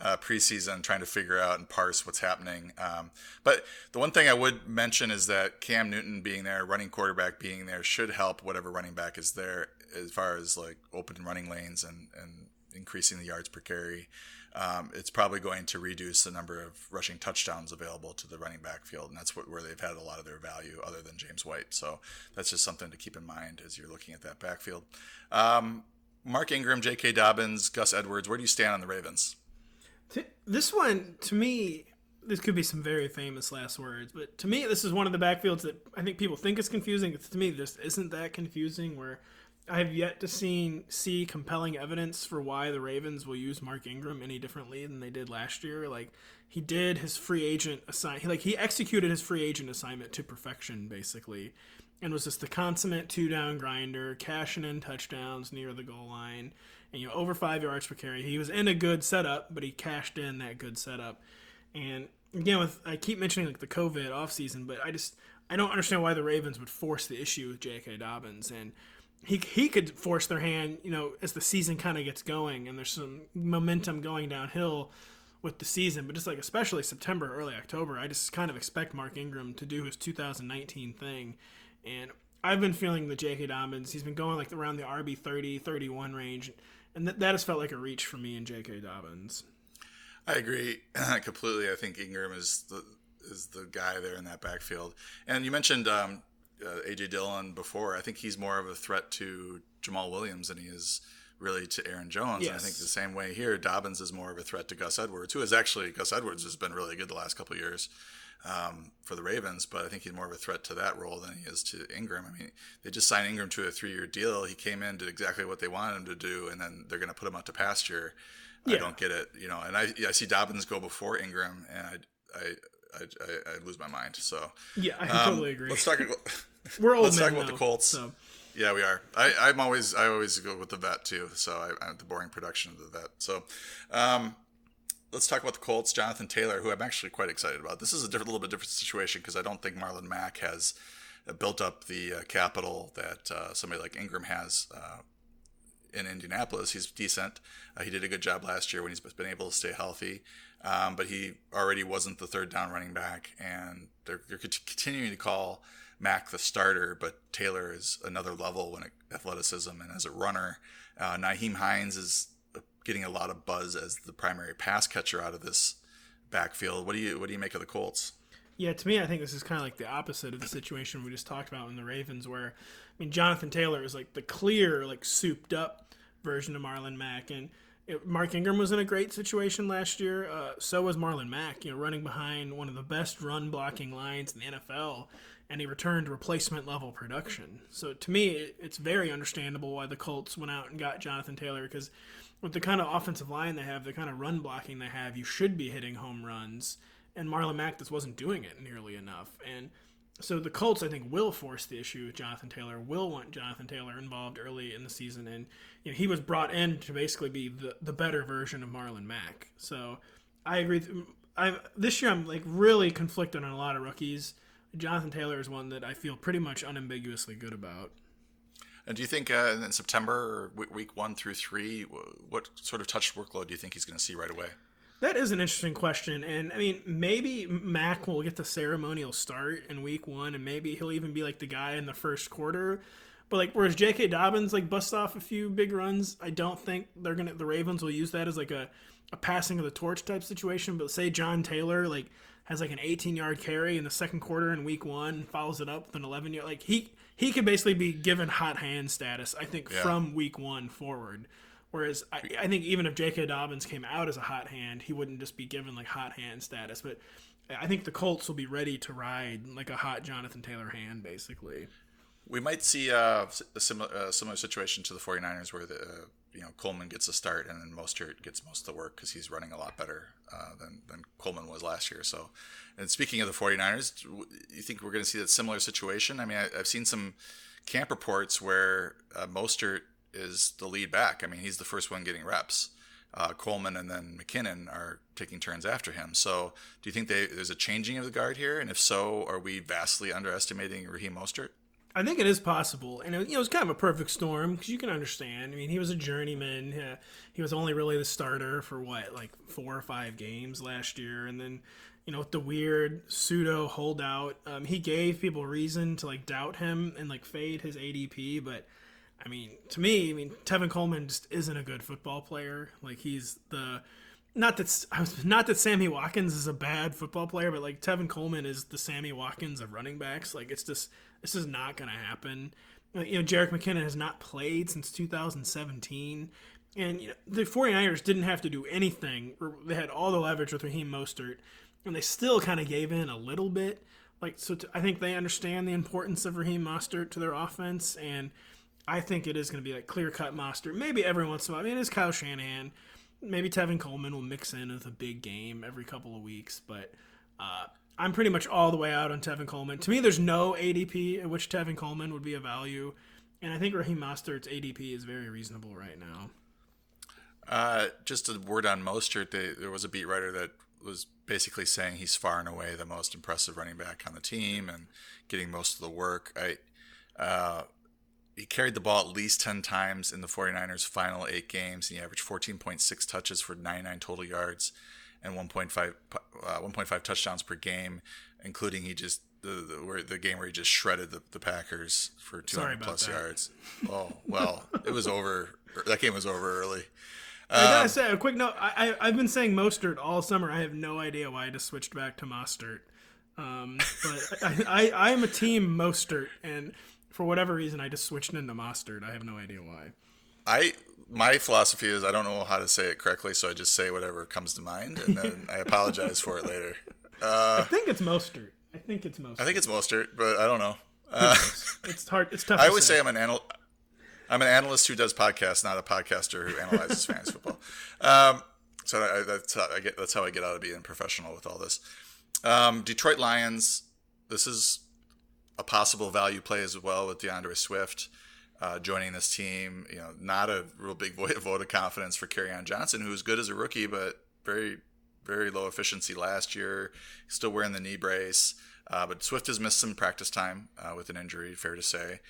uh, preseason, trying to figure out and parse what's happening. Um, but the one thing I would mention is that Cam Newton being there, running quarterback being there, should help whatever running back is there as far as like open running lanes and and increasing the yards per carry. Um, it's probably going to reduce the number of rushing touchdowns available to the running back field, and that's what, where they've had a lot of their value, other than James White. So that's just something to keep in mind as you're looking at that backfield. Um, Mark Ingram, J.K. Dobbins, Gus Edwards. Where do you stand on the Ravens? This one, to me, this could be some very famous last words, but to me, this is one of the backfields that I think people think is confusing. To me, this isn't that confusing. Where I have yet to seen see compelling evidence for why the Ravens will use Mark Ingram any differently than they did last year. Like he did his free agent assign, like he executed his free agent assignment to perfection, basically, and was just the consummate two down grinder, cashing in touchdowns near the goal line, you know over five yards per carry. He was in a good setup, but he cashed in that good setup. And again, with I keep mentioning like the COVID offseason, but I just I don't understand why the Ravens would force the issue with J.K. Dobbins and. He, he could force their hand, you know, as the season kind of gets going and there's some momentum going downhill with the season, but just like especially September, early October, I just kind of expect Mark Ingram to do his 2019 thing. And I've been feeling the J.K. Dobbins. He's been going like around the RB 30, 31 range, and that, that has felt like a reach for me and J.K. Dobbins. I agree completely. I think Ingram is the is the guy there in that backfield. And you mentioned um, uh, AJ Dillon before. I think he's more of a threat to Jamaal Williams than he is really to Aaron Jones. And I think the same way here, Dobbins is more of a threat to Gus Edwards, who is actually Gus Edwards has been really good the last couple of years um, for the Ravens, but I think he's more of a threat to that role than he is to Ingram. I mean, they just signed Ingram to a three-year deal. He came in, did exactly what they wanted him to do, and then they're going to put him out to pasture. I don't get it, you know. And I, I see Dobbins go before Ingram, and I, I, I, I, I lose my mind. So Yeah, I um, totally agree. Let's talk. We're old let's talk about now, the Colts. So Yeah, we are. I, I'm always I always go with the vet too. So I, I'm the boring production of the vet. So um, let's talk about the Colts. Jonathan Taylor, who I'm actually quite excited about. This is a different, little bit different situation because I don't think Marlon Mack has uh, built up the uh, capital that uh, somebody like Ingram has. Uh, in Indianapolis, he's decent. Uh, he did a good job last year when he's been able to stay healthy, um, but he already wasn't the third down running back, and they're, they're cont- continuing to call Mack the starter, but Taylor is another level when it, athleticism and as a runner. Uh, Nyheim Hines is getting a lot of buzz as the primary pass catcher out of this backfield. What do you what do you make of the Colts? Yeah, to me, I think this is kind of like the opposite of the situation we just talked about in the Ravens, where I mean, Jonathan Taylor is like the clear, like souped up version of Marlon Mack, and it, Mark Ingram was in a great situation last year. Uh, so was Marlon Mack, you know, running behind one of the best run blocking lines in the NFL, and he returned replacement level production. So to me, it, it's very understandable why the Colts went out and got Jonathan Taylor because with the kind of offensive line they have, the kind of run blocking they have, you should be hitting home runs and Marlon Mack just wasn't doing it nearly enough. And so the Colts, I think, will force the issue with Jonathan Taylor. Will want Jonathan Taylor involved early in the season, and you know he was brought in to basically be the the better version of Marlon Mack. So I agree. I this year I'm like really conflicted on a lot of rookies. Jonathan Taylor is one that I feel pretty much unambiguously good about. And do you think uh, in September week one through three, what sort of touch workload do you think he's going to see right away? That is an interesting question, and I mean, maybe Mack will get the ceremonial start in week one, and maybe he'll even be like the guy in the first quarter. But like, whereas J.K. Dobbins like busts off a few big runs, I don't think they're gonna. The Ravens will use that as like a, a passing of the torch type situation. But say John Taylor like has like an 18 yard carry in the second quarter in week one, follows it up with an 11 yard. Like he he could basically be given hot hand status. I think Yeah. from week one forward. Whereas I, I think even if J.K. Dobbins came out as a hot hand, he wouldn't just be given like hot hand status. But I think the Colts will be ready to ride like a hot Jonathan Taylor hand, basically. We might see uh, a similar uh, similar situation to the 49ers where the uh, you know Coleman gets a start and then Mostert gets most of the work because he's running a lot better uh, than than Coleman was last year. So, and speaking of the 49ers, you think we're going to see that similar situation? I mean, I, I've seen some camp reports where uh, Mostert is the lead back. I mean, he's the first one getting reps. Uh, Coleman and then McKinnon are taking turns after him. So, do you think they, there's a changing of the guard here? And if so, are we vastly underestimating Raheem Mostert? I think it is possible, and it, you know, it was kind of a perfect storm because you can understand. I mean, he was a journeyman. Uh, he was only really the starter for what, like four or five games last year, and then, you know, with the weird pseudo holdout, um, he gave people reason to like doubt him and like fade his ADP. But I mean, to me, I mean, Tevin Coleman just isn't a good football player. Like he's the not that I was not that Sammy Watkins is a bad football player, but like Tevin Coleman is the Sammy Watkins of running backs. Like it's just this is not going to happen. You know, Jerick McKinnon has not played since 2017. And you know, the 49ers didn't have to do anything. They had all the leverage with Raheem Mostert, and they still kind of gave in a little bit. Like so, to, I think they understand the importance of Raheem Mostert to their offense, and I think it is going to be like clear cut Mostert. Maybe every once in a while, I mean, it is Kyle Shanahan. Maybe Tevin Coleman will mix in with a big game every couple of weeks, but uh, I'm pretty much all the way out on Tevin Coleman. To me, there's no ADP at which Tevin Coleman would be a value, and I think Raheem Mostert's ADP is very reasonable right now. Uh, just a word on Mostert. They, there was a beat writer that was basically saying he's far and away the most impressive running back on the team and getting most of the work. I, uh, he carried the ball at least 10 times in the 49ers' final eight games. and He averaged 14.6 touches for 99 total yards and 1.5 uh, 1.5 touchdowns per game, including he just the the, where, the game where he just shredded the, the Packers for 200 Sorry plus that. yards. Oh well, it was over. That game was over early. I gotta Um, say a quick note. I, I I've been saying Mostert all summer. I have no idea why I just switched back to Mostert. Um, but I, I I am a team Mostert, and for whatever reason, I just switched into Mostert. I have no idea why. I my philosophy is I don't know how to say it correctly, so I just say whatever comes to mind, and then I apologize for it later. I think it's Mostert. I think it's Mostert. I think it's Mostert, but I don't know. Uh, it's hard. It's tough. I to always say. say I'm an anal- I'm an analyst who does podcasts, not a podcaster who analyzes fantasy football. Um, so I, that's how I get. That's how I get out of being professional with all this. Um, Detroit Lions. This is a possible value play as well with D'Andre Swift uh, joining this team. You know, not a real big vote, of confidence for on Johnson, who was good as a rookie, but very, very low efficiency last year. Still wearing the knee brace. Uh, but Swift has missed some practice time uh, with an injury, fair to say.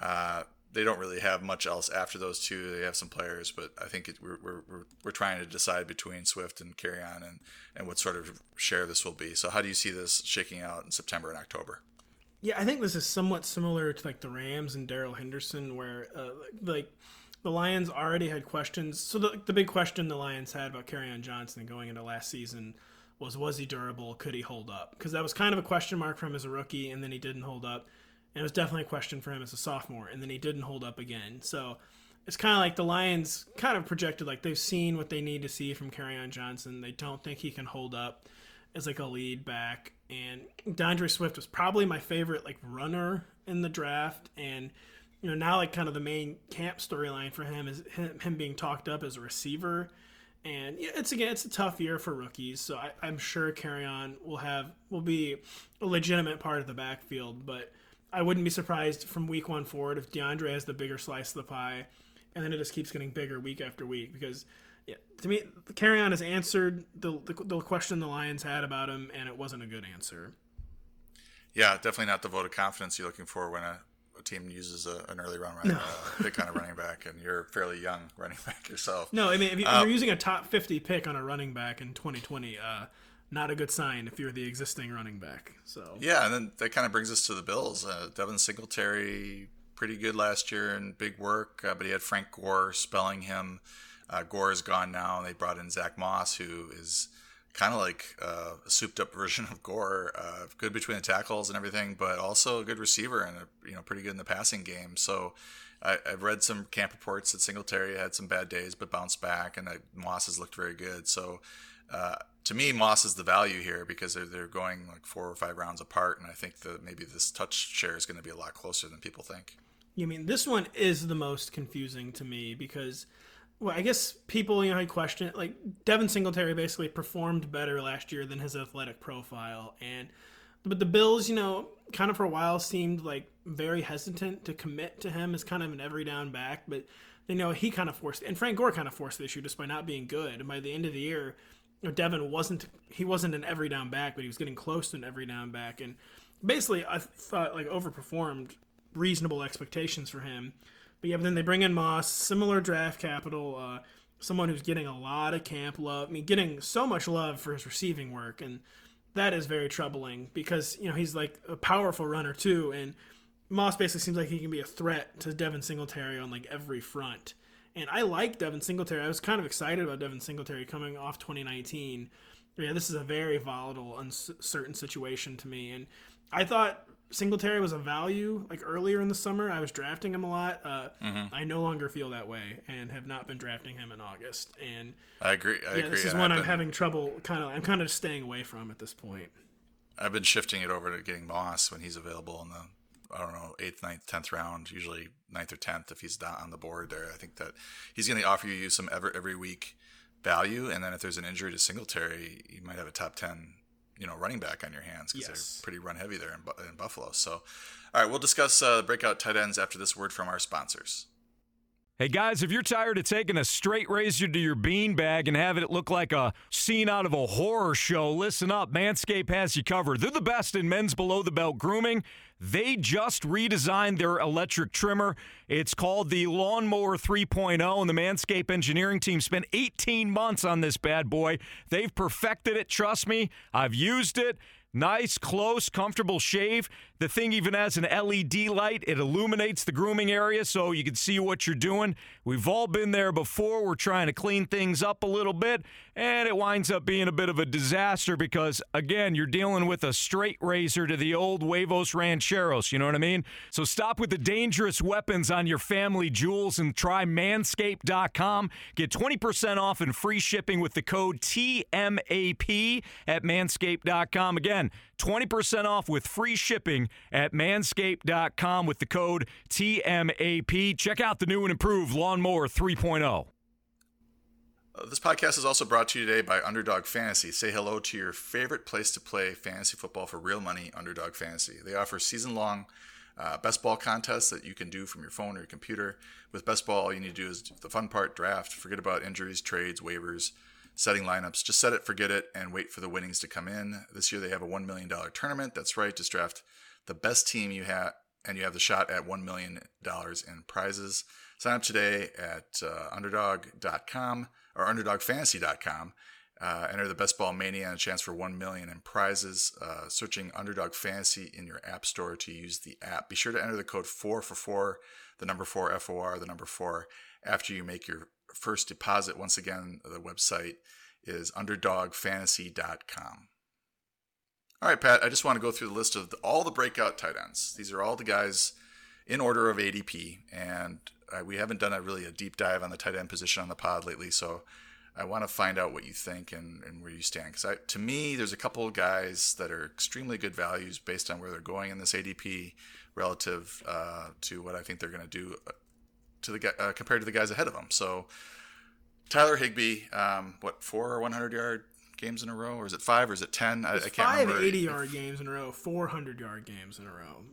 Uh, they don't really have much else after those two. They have some players, but I think it, we're, we're, we're, trying to decide between Swift and Kerryon and, and what sort of share this will be. So, how do you see this shaking out in September and October? Yeah, I think this is somewhat similar to like the Rams and Darrell Henderson, where uh, like the Lions already had questions. So the the big question the Lions had about on Johnson going into last season was was he durable? Could he hold up? Because that was kind of a question mark for him as a rookie, and then he didn't hold up. And it was definitely a question for him as a sophomore, and then he didn't hold up again. So it's kind of like the Lions kind of projected like they've seen what they need to see from on Johnson. They don't think he can hold up as like a lead back. And D'Andre Swift was probably my favorite like runner in the draft. And you know now like kind of the main camp storyline for him is him, him being talked up as a receiver. And yeah, it's again it's a tough year for rookies, so I, I'm sure Kerryon will have will be a legitimate part of the backfield. But I wouldn't be surprised from week one forward if D'Andre has the bigger slice of the pie, and then it just keeps getting bigger week after week because yeah, to me, Kerryon has answered the, the the question the Lions had about him, and it wasn't a good answer. Yeah, definitely not the vote of confidence you're looking for when a, a team uses a, an early run running, uh, pick on a running back, and you're fairly young running back yourself. No, I mean if, you, Uh, if you're using a top 50 pick on a running back in 2020, uh, not a good sign if you're the existing running back. So Yeah, and then that kind of brings us to the Bills. Uh, Devin Singletary, pretty good last year and big work, uh, but he had Frank Gore spelling him. Uh, Gore is gone now, and they brought in Zach Moss, who is kind of like uh, a souped-up version of Gore. Uh, good between the tackles and everything, but also a good receiver and a, you know pretty good in the passing game. So. I, I've read some camp reports that Singletary had some bad days, but bounced back, and that Moss has looked very good. So, uh, to me, Moss is the value here because they're, they're going like four or five rounds apart, and I think that maybe this touch share is going to be a lot closer than people think. You mean this one is the most confusing to me because, well, I guess people you know question. Like Devin Singletary basically performed better last year than his athletic profile, and but the Bills, you know, kind of for a while seemed like very hesitant to commit to him as kind of an every down back, but you know he kind of forced and Frank Gore kind of forced the issue just by not being good. And by the end of the year, you know, Devin wasn't he wasn't an every down back, but he was getting close to an every down back, and basically I thought like overperformed reasonable expectations for him. But yeah, but then they bring in Moss, similar draft capital, uh, someone who's getting a lot of camp love. I mean, getting so much love for his receiving work, and that is very troubling because you know he's like a powerful runner too, and Moss basically seems like he can be a threat to Devin Singletary on like every front. And I like Devin Singletary. I was kind of excited about Devin Singletary coming off 2019. Yeah, this is a very volatile, uncertain situation to me, and I thought Singletary was a value like earlier in the summer. I was drafting him a lot. Uh, I no longer feel that way and have not been drafting him in August. And I agree. I yeah, agree. this is and one I'm been, having trouble. Kind of, I'm kind of staying away from at this point. I've been shifting it over to getting Moss when he's available in the I don't know eighth, ninth, tenth round. Usually ninth or tenth if he's not on the board there. I think that he's going to offer you some every every week value, and then if there's an injury to Singletary, you might have a top ten you know running back on your hands because Yes. they're pretty run heavy there in, in Buffalo. So, all right, we'll discuss uh, breakout tight ends after this word from our sponsors. Hey guys, if you're tired of taking a straight razor to your beanbag and having it look like a scene out of a horror show, listen up. Manscaped has you covered. They're the best in men's below the belt grooming. They just redesigned their electric trimmer. It's called the Lawnmower 3.0, and the Manscaped engineering team spent 18 months on this bad boy. They've perfected it. Trust me, I've used it. Nice, close, comfortable shave. The thing even has an LED light. It illuminates the grooming area so you can see what you're doing. We've all been there before. We're trying to clean things up a little bit, and it winds up being a bit of a disaster because, again, you're dealing with a straight razor to the old Huevos Rancheros. You know what I mean? So stop with the dangerous weapons on your family jewels and try manscaped.com. Get 20% off and free shipping with the code TMAP at manscaped.com. Again, 20% off with free shipping at manscaped.com with the code TMAP. Check out the new and improved Lawnmower 3.0. Uh, This podcast is also brought to you today by Underdog Fantasy. Say hello to your favorite place to play fantasy football for real money, Underdog Fantasy. They offer season long uh, best ball contests that you can do from your phone or your computer. With best ball, all you need to do is the fun part draft. Forget about injuries, trades, waivers, setting lineups. Just set it, forget it, and wait for the winnings to come in. This year they have a $1 million tournament. That's right, just draft the best team you have, and you have the shot at $1 million in prizes. Sign up today at uh, underdog.com or underdogfantasy.com. Uh, enter the best ball mania and a chance for 1 million in prizes. Uh, searching Underdog Fantasy in your app store to use the app. Be sure to enter the code 4 for 4, the number 4 F O R, the number 4 after you make your first deposit. Once again, the website is underdogfantasy.com. All right, Pat, I just want to go through the list of the, all the breakout tight ends. These are all the guys in order of ADP, and uh, we haven't done a really a deep dive on the tight end position on the pod lately, so I want to find out what you think and, and where you stand. Because to me, there's a couple of guys that are extremely good values based on where they're going in this ADP relative uh, to what I think they're going to do uh, to the uh, compared to the guys ahead of them. So Tyler Higbee, um, what four or 100 yard games in a row, or is it five, or is it ten? I, I can't Five remember. 80 yard games in a row, 400 yard games in a row.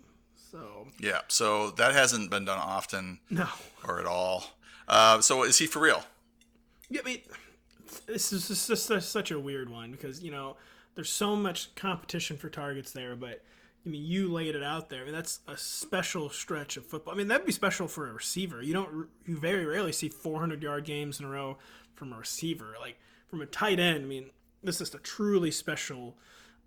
So, Yeah, so that hasn't been done often no. or at all. Uh, so is he for real? Yeah, I mean, this is just, just such a weird one because you know there's so much competition for targets there, but I mean, you laid it out there. I mean, that's a special stretch of football. I mean, that'd be special for a receiver. You don't, you very rarely see 400 yard games in a row from a receiver. Like from a tight end, I mean, this is a truly special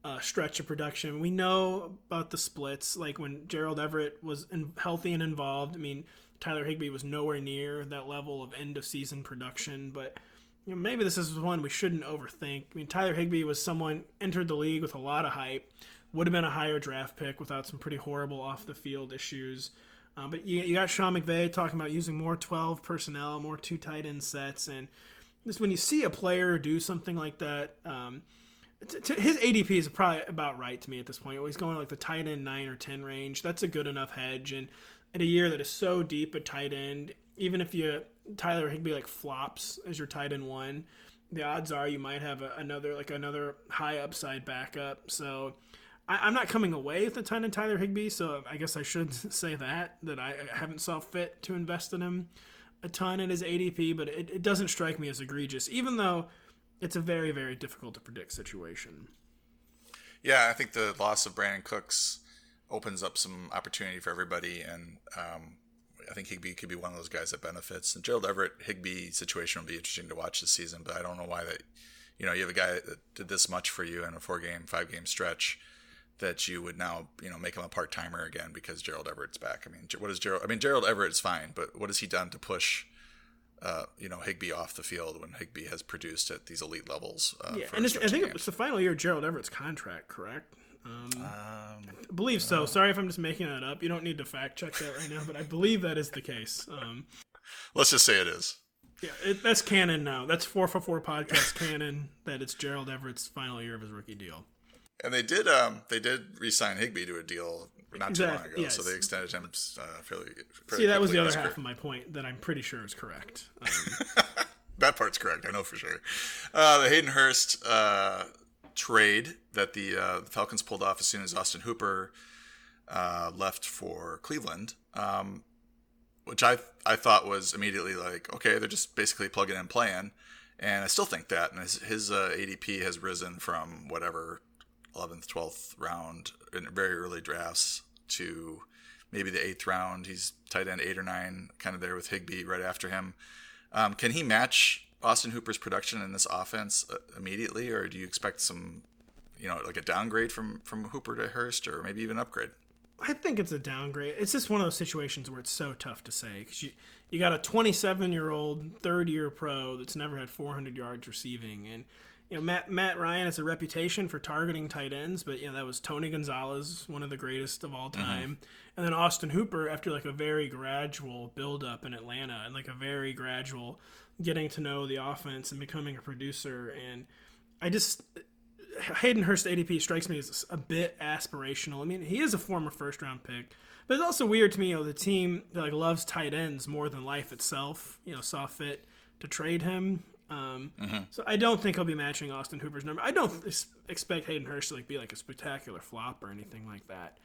uh, stretch of production. We know about the splits, like when Gerald Everett was in, healthy and involved. I mean, Tyler Higbee was nowhere near that level of end of season production, but you know, maybe this is one we shouldn't overthink. I mean, Tyler Higbee was someone entered the league with a lot of hype, would have been a higher draft pick without some pretty horrible off the field issues. Uh, but you, you got Sean McVay talking about using more 12 personnel, more two tight end sets, and just when you see a player do something like that, um, t- t- his ADP is probably about right to me at this point. He's going like the tight end nine or ten range. That's a good enough hedge, and in a year that is so deep at tight end, even if you Tyler Higbee like flops as your tight end one, the odds are you might have a, another like another high upside backup. So I, am not coming away with a ton of Tyler Higbee. So I guess I should say that that I, I haven't saw fit to invest in him a ton in his ADP, but it, it doesn't strike me as egregious, even though it's a very very difficult to predict situation. Yeah, I think the loss of Brandin Cooks opens up some opportunity for everybody, and um, I think Higbee could be one of those guys that benefits. And Gerald Everett Higbee situation will be interesting to watch this season, but I don't know why that. You know, you have a guy that did this much for you in a four game, five game stretch that you would now, you know, make him a part timer again because Gerald Everett's back. I mean, what is Gerald? I mean, Gerald Everett's fine, but what has he done to push, uh, you know, Higbee off the field when Higbee has produced at these elite levels? Uh, Yeah, and it's, I think it's the final year of Gerald Everett's contract, correct? Um, Um, I believe so. Sorry if I'm just making that up. You don't need to fact check that right now, but I believe that is the case. Um, let's just say it is. yeah, it, that's canon now. That's four for four podcast canon that it's Gerald Everett's final year of his rookie deal. And they did, um, they did re-sign Higbee to a deal not too long ago, yes. so they extended him uh, fairly, See, that was the other half of my point that I'm pretty sure is correct. Um, That part's correct. I know for sure. Uh, the Hayden Hurst uh, trade that the, uh, the Falcons pulled off as soon as Austin Hooper uh, left for Cleveland, um, which I I thought was immediately like, okay, they're just basically plugging and playing, and I still think that. And his, his uh, ADP has risen from whatever 11th, 12th round in very early drafts to maybe the eighth round. He's tight end eight or nine, kind of there with Higbee right after him. Um, can he match Austin Hooper's production in this offense uh, immediately, or do you expect some, you know, like a downgrade from from Hooper to Hurst, or maybe even upgrade? I think it's a downgrade. It's just one of those situations where it's so tough to say because you you got a 27 year old third year pro that's never had 400 yards receiving, and you know Matt Matt Ryan has a reputation for targeting tight ends, but you know that was Tony Gonzalez, one of the greatest of all mm-hmm. time, and then Austin Hooper after like a very gradual build up in Atlanta and like a very gradual getting to know the offense and becoming a producer and I just Hayden Hurst ADP strikes me as a bit aspirational. I mean, he is a former first round pick, but it's also weird to me. You know, the team that like loves tight ends more than life itself. You know, saw fit to trade him. Um, So I don't think he'll be matching Austin Hooper's number. I don't ex- expect Hayden Hurst to like be like a spectacular flop or anything like that.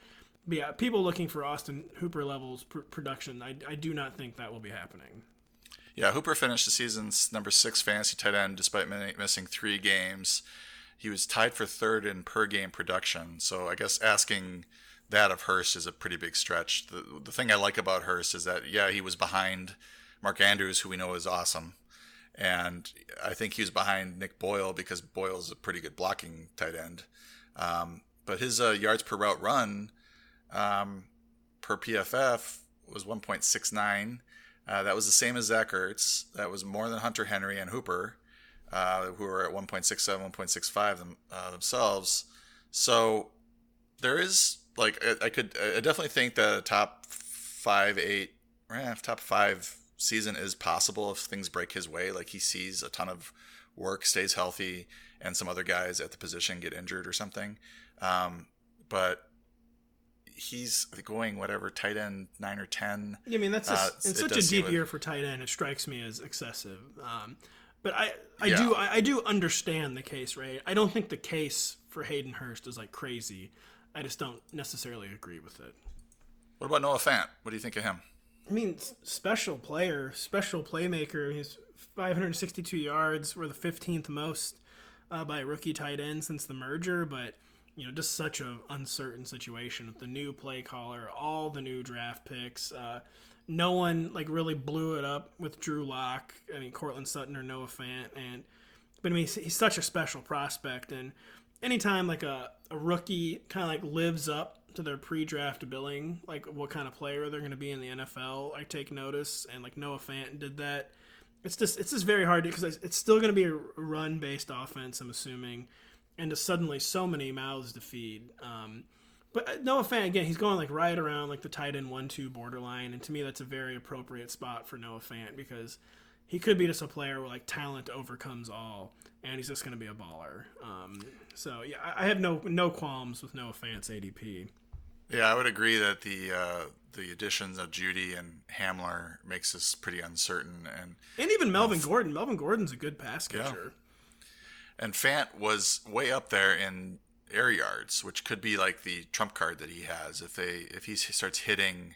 But yeah, people looking for Austin Hooper levels pr- production, I, I do not think that will be happening. Yeah, Hooper finished the season's number six fantasy tight end despite mi- missing three games. He was tied for third in per game production. So I guess asking that of Hurst is a pretty big stretch. The, the thing I like about Hurst is that, yeah, he was behind Mark Andrews, who we know is awesome. And I think he was behind Nick Boyle because Boyle's a pretty good blocking tight end. Um, but his uh, yards per route run um, per PFF was 1.69. Uh, that was the same as Zach Ertz. That was more than Hunter Henry and Hooper, uh, who were at 1.67, 1.65 them, uh, themselves. So there is like I, I could I definitely think that a top five, eight, eh, top five season is possible if things break his way. Like he sees a ton of work, stays healthy, and some other guys at the position get injured or something. Um, but he's going whatever tight end nine or ten. Yeah, I mean that's Uh, just, it's- it's such a deep year for tight end. It strikes me as excessive. Um, but I, I Yeah. do, I, I do understand the case, right? I don't think the case for Hayden Hurst is like crazy. I just don't necessarily agree with it. What about Noah Fant? What do you think of him? I mean, special player, special playmaker. He's 562 yards. We're the 15th most uh, by rookie tight end since the merger. But you know, just such an uncertain situation with the new play caller, all the new draft picks. Uh, no one like really blew it up with Drew Lock. I mean, Courtland Sutton or Noah Fant, and but I mean, he's, he's such a special prospect, and anytime like a, a rookie kind of like lives up to their pre-draft billing, like what kind of player they're going to be in the NFL, I take notice, and like Noah Fant did that. It's just it's just very hard because it's still going to be a run-based offense. I'm assuming, and just suddenly so many mouths to feed. Um, but uh, Noah Fant again, he's going like right around like the tight end one-two borderline, and to me that's a very appropriate spot for Noah Fant because he could be just a player where like talent overcomes all, and he's just going to be a baller. Um, so yeah, I have no no qualms with Noah Fant's ADP. Yeah, I would agree that the uh, the additions of Jeudy and Hamler makes this pretty uncertain, and And even Melvin Gordon. Melvin Gordon's a good pass catcher. and Fant was way up there in air yards, which could be like the trump card that he has if they if he starts hitting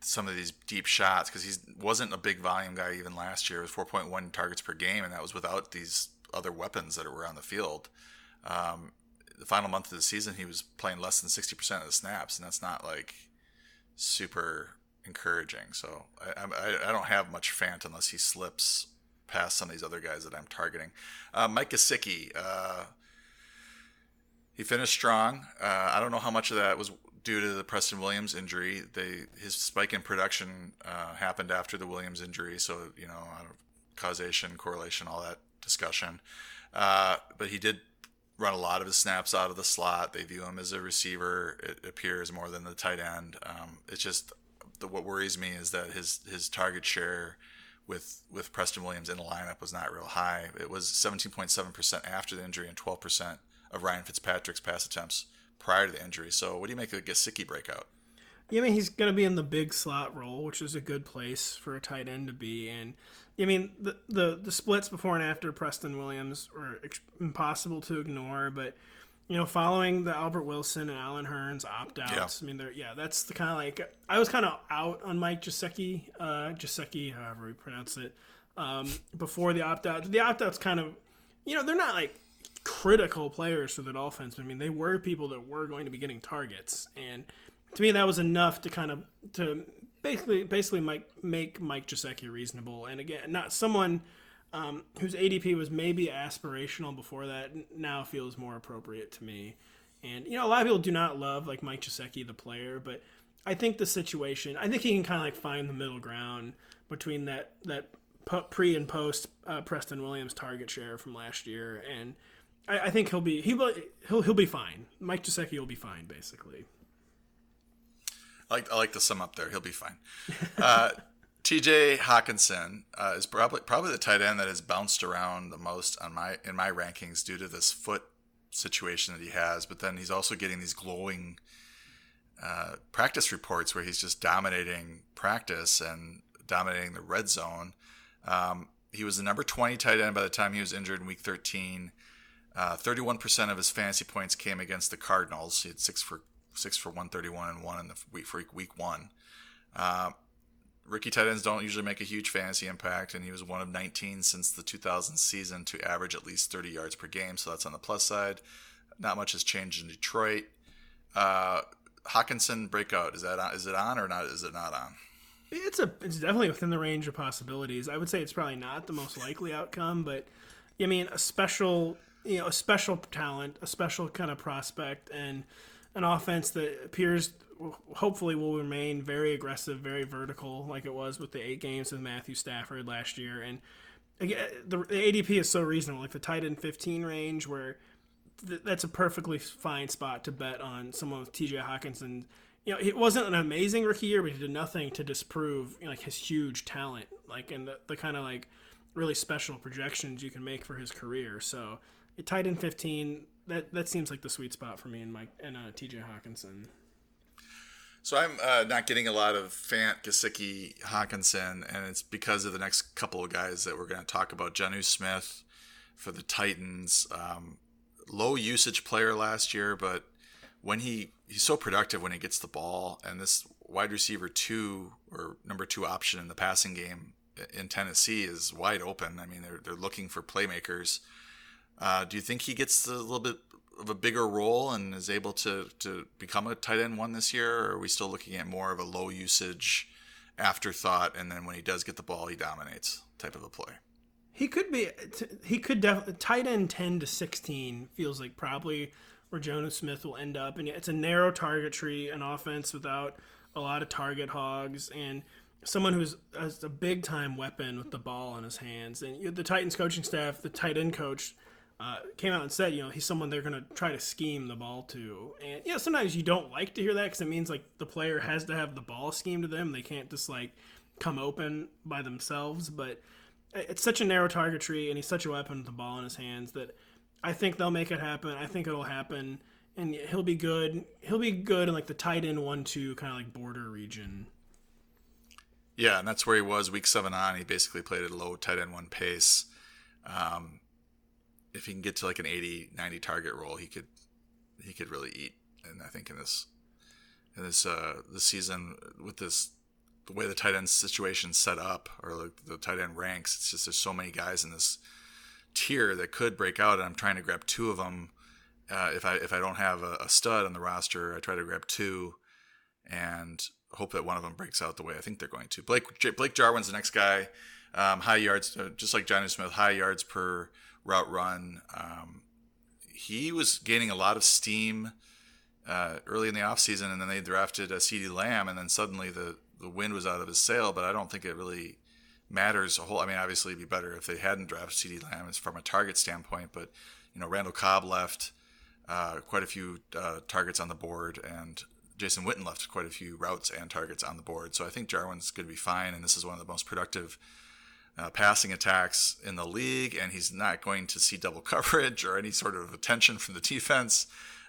some of these deep shots because he wasn't a big volume guy even last year. It was 4.1 targets per game, and that was without these other weapons that were on the field. Um, the final month of the season, he was playing less than 60% of the snaps, and that's not like super encouraging. So I, I, I don't have much Fant unless he slips past some of these other guys that I'm targeting. Uh, Mike Gesicki, uh, he finished strong. Uh, I don't know how much of that was due to the Preston Williams injury. They his spike in production uh, happened after the Williams injury, so you know causation, correlation, all that discussion. Uh, but he did run a lot of his snaps out of the slot. They view him as a receiver. It appears more than the tight end. Um, it's just the, what worries me is that his his target share with with Preston Williams in the lineup was not real high. It was 17.7% after the injury and 12% of Ryan Fitzpatrick's pass attempts prior to the injury. So, what do you make of the Gesicki breakout? Yeah, I mean he's going to be in the big slot role, which is a good place for a tight end to be. And I mean the the, the splits before and after Preston Williams were ex- impossible to ignore, but you know, following the Albert Wilson and Allen Hurns opt outs, Yeah. I mean, they're yeah, that's the kind of like I was kind of out on Mike Gesicki, uh, however we pronounce it, um, before the opt out. The opt outs kind of, you know, they're not like critical players for the Dolphins. I mean, they were people that were going to be getting targets, and to me, that was enough to kind of to basically basically make make Mike Gesicki reasonable. And again, not someone um, whose ADP was maybe aspirational before that now feels more appropriate to me. And you know, a lot of people do not love like Mike Gesicki, the player, but I think the situation, I think he can kind of like find the middle ground between that that pre and post uh, Preston Williams target share from last year, and I, I think he'll be he will he'll he'll be fine. Mike Gesicki will be fine, basically. I like I like to sum up there. He'll be fine. Uh, T.J. Hockenson uh, is probably probably the tight end that has bounced around the most on my in my rankings due to this foot situation that he has. But then he's also getting these glowing uh, practice reports where he's just dominating practice and dominating the red zone. Um, he was the number 20 tight end by the time he was injured in week 13. Uh, 31% of his fantasy points came against the Cardinals. He had six for six for 131 and one in the week for week one. Uh, rookie tight ends don't usually make a huge fantasy impact, and he was one of 19 since the 2000 season to average at least 30 yards per game. So that's on the plus side. Not much has changed in Detroit. Uh, Hockenson breakout is that on, is it on or not? Is it not on? It's a it's definitely within the range of possibilities. I would say it's probably not the most likely outcome, but I mean a special you know a special talent, a special kind of prospect, and an offense that appears hopefully will remain very aggressive, very vertical, like it was with the eight games with Matthew Stafford last year. And again, the, ADP is so reasonable, like the tight end 15 range, where th- that's a perfectly fine spot to bet on someone with TJ Hockenson. You know, it wasn't an amazing rookie year, but he did nothing to disprove you know, like his huge talent, like and the, the kind of like really special projections you can make for his career. So, a tight end 15, that that seems like the sweet spot for me and Mike and uh, TJ Hockenson. So I'm uh, not getting a lot of Fant, Gesicki, Hockenson, and it's because of the next couple of guys that we're going to talk about. Jonnu Smith for the Titans, um, low usage player last year, but when he he's so productive when he gets the ball, and this wide receiver two or number two option in the passing game in Tennessee is wide open. I mean, they're they're looking for playmakers. Uh, do you think he gets a little bit of a bigger role and is able to to become a tight end one this year, or are we still looking at more of a low usage afterthought, and then when he does get the ball, he dominates type of a play? He could be. He could definitely tight end ten to sixteen feels like probably where Jonnu Smith will end up, and it's a narrow target tree, an offense without a lot of target hogs, and someone who's a big time weapon with the ball in his hands. And the Titans coaching staff, the tight end coach. Uh, came out and said, you know, he's someone they're going to try to scheme the ball to. And, yeah, sometimes you don't like to hear that because it means, like, the player has to have the ball schemed to them. They can't just, like, come open by themselves. But it's such a narrow target tree, and he's such a weapon with the ball in his hands that I think they'll make it happen. I think it'll happen, and he'll be good. He'll be good in like the tight end one two kind of like border region. Yeah, and that's where he was week seven on. He basically played at a low tight end one pace. Um, if he can get to like an 80, 90 target role, he could he could really eat. And I think in this in this uh this season with this the way the tight end situation's set up or like the tight end ranks, it's just there's so many guys in this tier that could break out, and I'm trying to grab two of them. Uh, if I if I don't have a, a stud on the roster, I try to grab two, and hope that one of them breaks out the way I think they're going to. Blake Blake Jarwin's the next guy. Um, high yards, uh, just like Jonnu Smith, high yards per route run. Um, he was gaining a lot of steam uh, early in the offseason, and then they drafted a CeeDee Lamb, and then suddenly the, the wind was out of his sail. But I don't think it really matters a whole. I mean, obviously, it'd be better if they hadn't drafted CeeDee Lamb from a target standpoint. But you know, Randall Cobb left uh, quite a few uh, targets on the board, and Jason Witten left quite a few routes and targets on the board. So I think Jarwin's going to be fine, and this is one of the most productive uh, passing attacks in the league, and he's not going to see double coverage or any sort of attention from the defense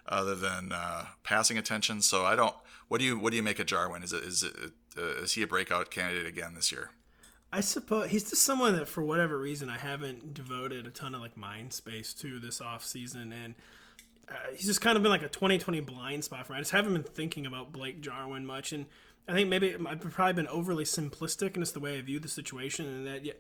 other than uh, passing attention. So I don't. What do you what do you make of Jarwin? Is it is it uh, is he a breakout candidate again this year? I suppose he's just someone that for whatever reason I haven't devoted a ton of like mind space to this off season, and uh, he's just kind of been like a 2020 blind spot for me. I just haven't been thinking about Blake Jarwin much, and I think maybe I've probably been overly simplistic in just the way I view the situation, and that yeah,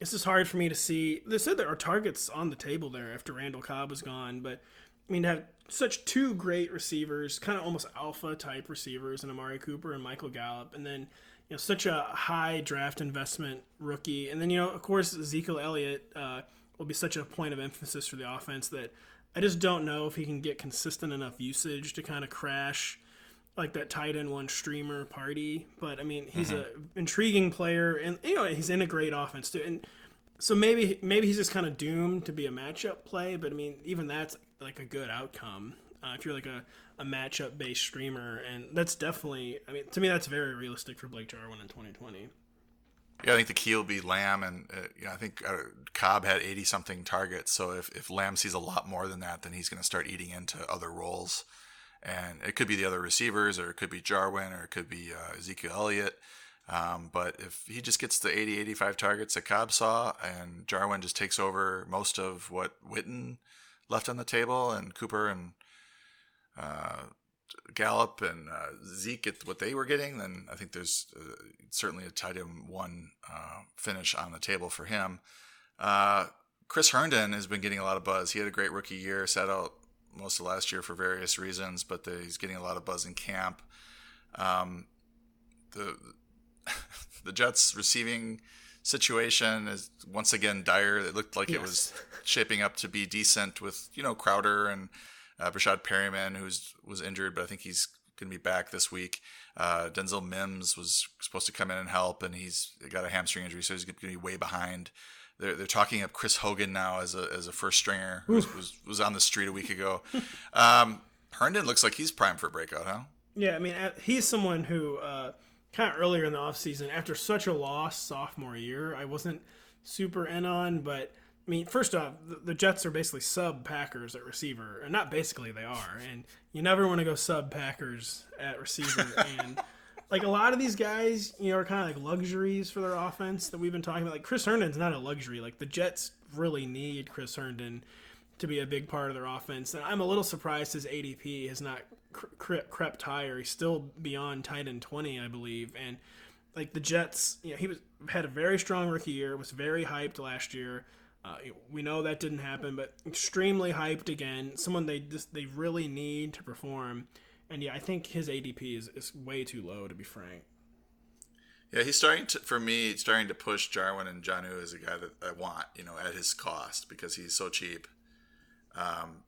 it's just hard for me to see. They said there are targets on the table there after Randall Cobb was gone, but I mean to have such two great receivers, kind of almost alpha type receivers, and Amari Cooper and Michael Gallup, and then you know such a high draft investment rookie, and then you know of course Ezekiel Elliott uh, will be such a point of emphasis for the offense that I just don't know if he can get consistent enough usage to kind of crash like that tight end one streamer party. But I mean, he's a intriguing player, and you know he's in a great offense too. And so maybe maybe he's just kind of doomed to be a matchup play. But I mean, even that's like a good outcome uh, if you're like a, a matchup based streamer, and that's definitely. I mean, to me, that's very realistic for Blake Jarwin in 2020. Yeah, I think the key will be Lamb, and uh, you know, I think uh, Cobb had eighty something targets. So if if Lamb sees a lot more than that, then he's going to start eating into other roles, and it could be the other receivers, or it could be Jarwin, or it could be uh, Ezekiel Elliott. Um, but if he just gets the 80, 85 targets that Cobb saw, and Jarwin just takes over most of what Witten left on the table, and Cooper and uh, Gallup and uh, Zeke get what they were getting, then I think there's uh, certainly a tight end one uh, finish on the table for him. Uh, Chris Herndon has been getting a lot of buzz. He had a great rookie year, sat out most of last year for various reasons, but the, he's getting a lot of buzz in camp. Um, the the Jets receiving situation is once again dire. It looked like it was shaping up to be decent with you know Crowder and uh, Breshad Perriman, who's was injured, but I think he's going to be back this week. Uh, Denzel Mims was supposed to come in and help, and he's got a hamstring injury, so he's going to be way behind. They're, they're talking up Chris Hogan now as a as a first stringer who was, was was on the street a week ago. Um, Herndon looks like he's primed for a breakout, huh? Yeah, I mean, uh, he's someone who uh, kind of earlier in the offseason, after such a loss sophomore year, I wasn't super in on. But I mean, first off, the, the Jets are basically sub Packers at receiver, and not basically they are. And you never want to go sub Packers at receiver. and like a lot of these guys, you know, are kind of like luxuries for their offense that we've been talking about. Like Chris Herndon's not a luxury. Like the Jets really need Chris Herndon to be a big part of their offense. And I'm a little surprised his ADP has not cre- cre- crept higher. He's still beyond tight end 20, I believe. And like the Jets, you know, he was had a very strong rookie year, was very hyped last year. Uh, we know that didn't happen, but extremely hyped again. Someone they just they really need to perform, and yeah, I think his ADP is, is way too low to be frank. Yeah, he's starting to, for me, starting to push Jarwin and Jonnu as a guy that I want, you know, at his cost because he's so cheap. Um,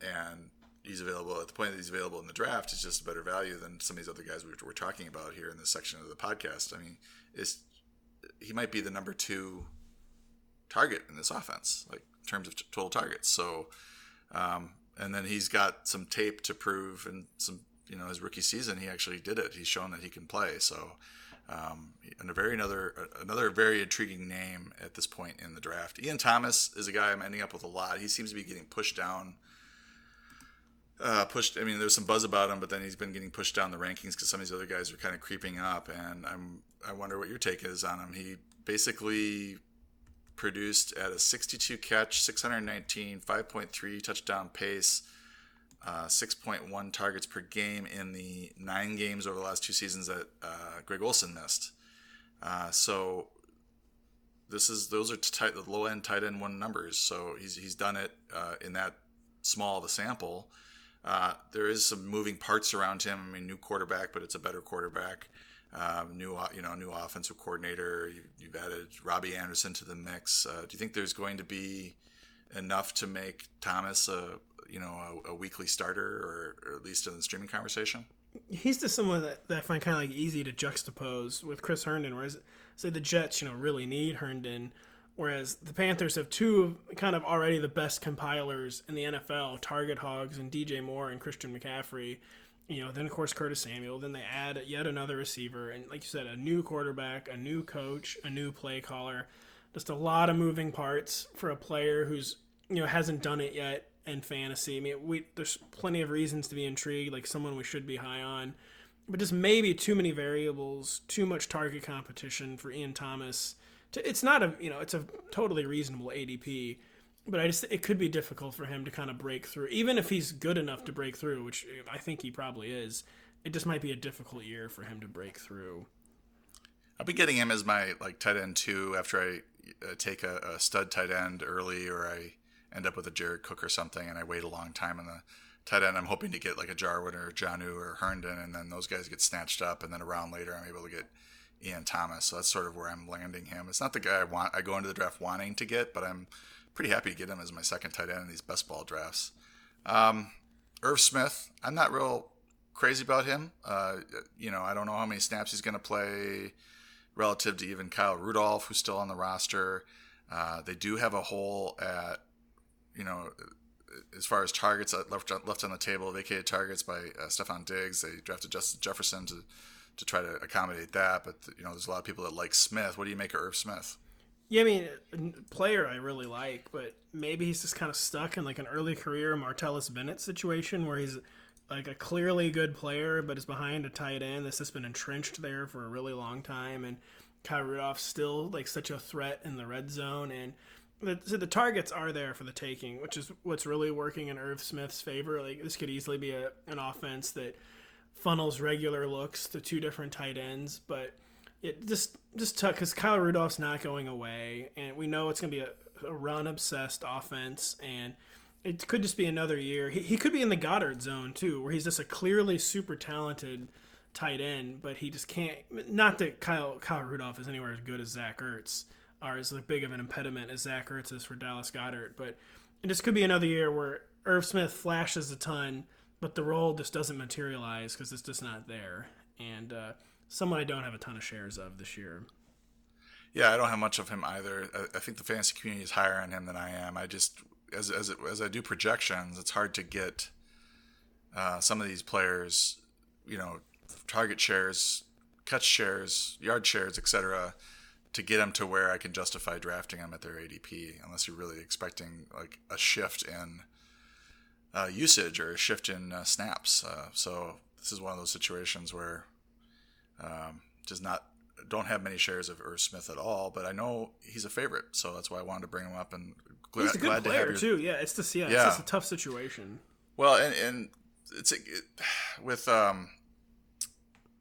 and he's available at the point that he's available in the draft is just a better value than some of these other guys we we're talking about here in this section of the podcast. I mean, it's, he might be the number two target in this offense, like in terms of t- total targets. So, um, and then he's got some tape to prove and some, you know, his rookie season, he actually did it. He's shown that he can play. So, um, and a very another another very intriguing name at this point in the draft. Ian Thomas is a guy I'm ending up with a lot. He seems to be getting pushed down. Uh, pushed. I mean, there's some buzz about him, but then he's been getting pushed down the rankings because some of these other guys are kind of creeping up. And I'm I wonder what your take is on him. He basically produced at a 62 catch, 619, 5.3 touchdown pace uh, 6.1 targets per game in the nine games over the last two seasons that uh, Greg Olsen missed. Uh, so this is those are tight, the low end tight end one numbers. So he's he's done it uh, in that small of a sample. Uh, there is some moving parts around him. I mean, new quarterback, but it's a better quarterback. Um, new, you know, new offensive coordinator. You, you've added Robbie Anderson to the mix. Uh, do you think there's going to be enough to make Thomas a, you know a, a weekly starter or, or, at least in the streaming conversation? He's just someone that, that I find kind of like easy to juxtapose with Chris Herndon. Whereas say the Jets, you know, really need Herndon, whereas the Panthers have two kind of already the best compilers in the NFL: Target Hogs and DJ Moore and Christian McCaffrey. You know, then of course Curtis Samuel. Then they add yet another receiver, and like you said, a new quarterback, a new coach, a new play caller. Just a lot of moving parts for a player who's you know hasn't done it yet in fantasy. I mean, we there's plenty of reasons to be intrigued, like someone we should be high on, but just maybe too many variables, too much target competition for Ian Thomas. To, it's not a you know it's a totally reasonable ADP, but I just it could be difficult for him to kind of break through, even if he's good enough to break through, which I think he probably is. It just might be a difficult year for him to break through. I'll be getting him as my like tight end too after I uh, take a, a stud tight end early or I end up with a Jared Cook or something, and I wait a long time in the tight end. I'm hoping to get like a Jarwin or Jonnu or Herndon, and then those guys get snatched up, and then a round later, I'm able to get Ian Thomas. So that's sort of where I'm landing him. It's not the guy I want. I go into the draft wanting to get, but I'm pretty happy to get him as my second tight end in these best ball drafts. Um, Irv Smith, I'm not real crazy about him. Uh, you know, I don't know how many snaps he's going to play relative to even Kyle Rudolph, who's still on the roster. Uh, they do have a hole at you know, as far as targets left left on the table, vacated targets by uh, Stefon Diggs. They drafted Justin Jefferson to to try to accommodate that. But you know, there's a lot of people that like Smith. What do you make of Irv Smith? Yeah, I mean, player I really like, but maybe he's just kind of stuck in like an early career Martellus Bennett situation where he's like a clearly good player, but is behind a tight end that's just been entrenched there for a really long time, and Kyle Rudolph's still like such a threat in the red zone, and the, so the targets are there for the taking, which is what's really working in Irv Smith's favor. Like this could easily be a, an offense that funnels regular looks to two different tight ends, but it just just took because Kyle Rudolph's not going away, and we know it's going to be a, a run obsessed offense, and it could just be another year. He, he could be in the Goedert zone too, where he's just a clearly super talented tight end, but he just can't. Not that Kyle Kyle Rudolph is anywhere as good as Zach Ertz are as big of an impediment as Zach Ertz is for Dallas Goedert. But this could be another year where Irv Smith flashes a ton, but the role just doesn't materialize because it's just not there. And uh, someone I don't have a ton of shares of this year. Yeah, I don't have much of him either. I, I think the fantasy community is higher on him than I am. I just, as as, as I do projections, it's hard to get uh, some of these players, you know, target shares, catch shares, yard shares, etc to get them to where I can justify drafting them at their ADP, unless you're really expecting like a shift in uh, usage or a shift in uh, snaps. Uh, so this is one of those situations where um, just not don't have many shares of Irv Smith at all, but I know he's a favorite, so that's why I wanted to bring him up and glad, he's a good player to too. Yeah, it's just yeah, yeah. it's just a tough situation. Well, and, and it's it, with um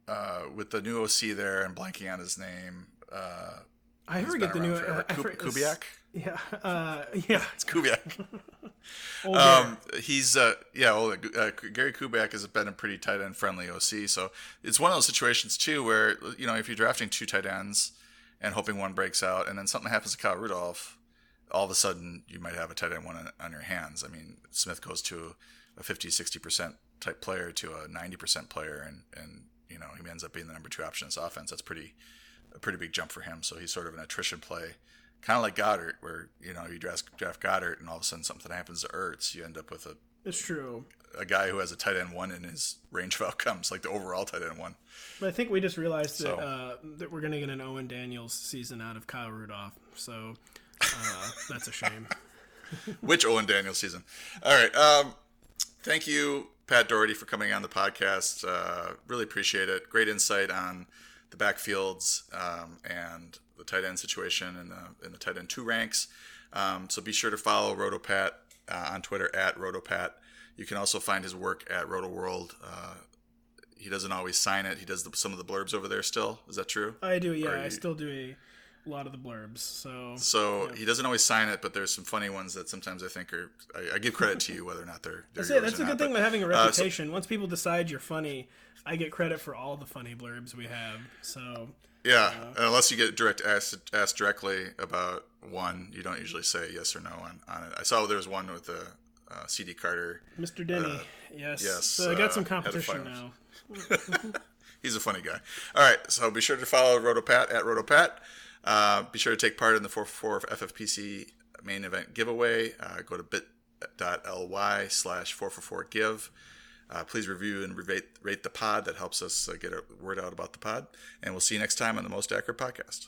uh, with the new OC there and blanking on his name, uh, I forget the new. Uh, Kub- Kubiak. Yeah, uh, yeah. It's Kubiak. Um, he's uh, yeah. Well, uh, Gary Kubiak has been a pretty tight end friendly OC, so it's one of those situations too where you know if you're drafting two tight ends and hoping one breaks out, and then something happens to Kyle Rudolph, all of a sudden you might have a tight end one on, on your hands. I mean, Smith goes to a 50, 60 percent type player to a 90 percent player, and and you know he ends up being the number two option in this offense. That's pretty a pretty big jump for him. So he's sort of an attrition play, kind of like Goedert, where you know you draft, draft Goedert, and all of a sudden something happens to Ertz, you end up with a it's true. a guy who has a tight end one in his range of outcomes, like the overall tight end one. But I think we just realized So- that uh, that we're gonna get an Owen Daniels season out of Kyle Rudolph. So uh, that's a shame. Which Owen Daniels season? All right. Um, thank you, Pat Daugherty, for coming on the podcast. Uh, really appreciate it. Great insight on the backfields um, and the tight end situation in the in the tight end two ranks. Um, so be sure to follow RotoPat uh, on Twitter at RotoPat. You can also find his work at Rotoworld. Uh, he doesn't always sign it. He does the, some of the blurbs over there still. Is that true? I do, yeah. Are I still do a lot of the blurbs. So So he doesn't always sign it, but there's some funny ones that sometimes I think are. I, I give credit to you whether or not they're. they're That's it. That's a good not, thing but- about having a uh, so- reputation. Once people decide you're funny, I get credit for all the funny blurbs we have. So Yeah, and unless you get direct asked, asked directly about one, you don't usually say yes or no on, on it. I saw there was one with the uh, CD Carter. Mr. Denny, yes. yes, So I got uh, some competition now. He's a funny guy. All right, so be sure to follow RotoPat at RotoPat. Uh, be sure to take part in the 4for4 FFPC main event giveaway. Uh, go to bit.ly slash 4for4give. Uh, please review and rate, rate the pod. That helps us uh, get a word out about the pod. And we'll see you next time on the Most Accurate Podcast.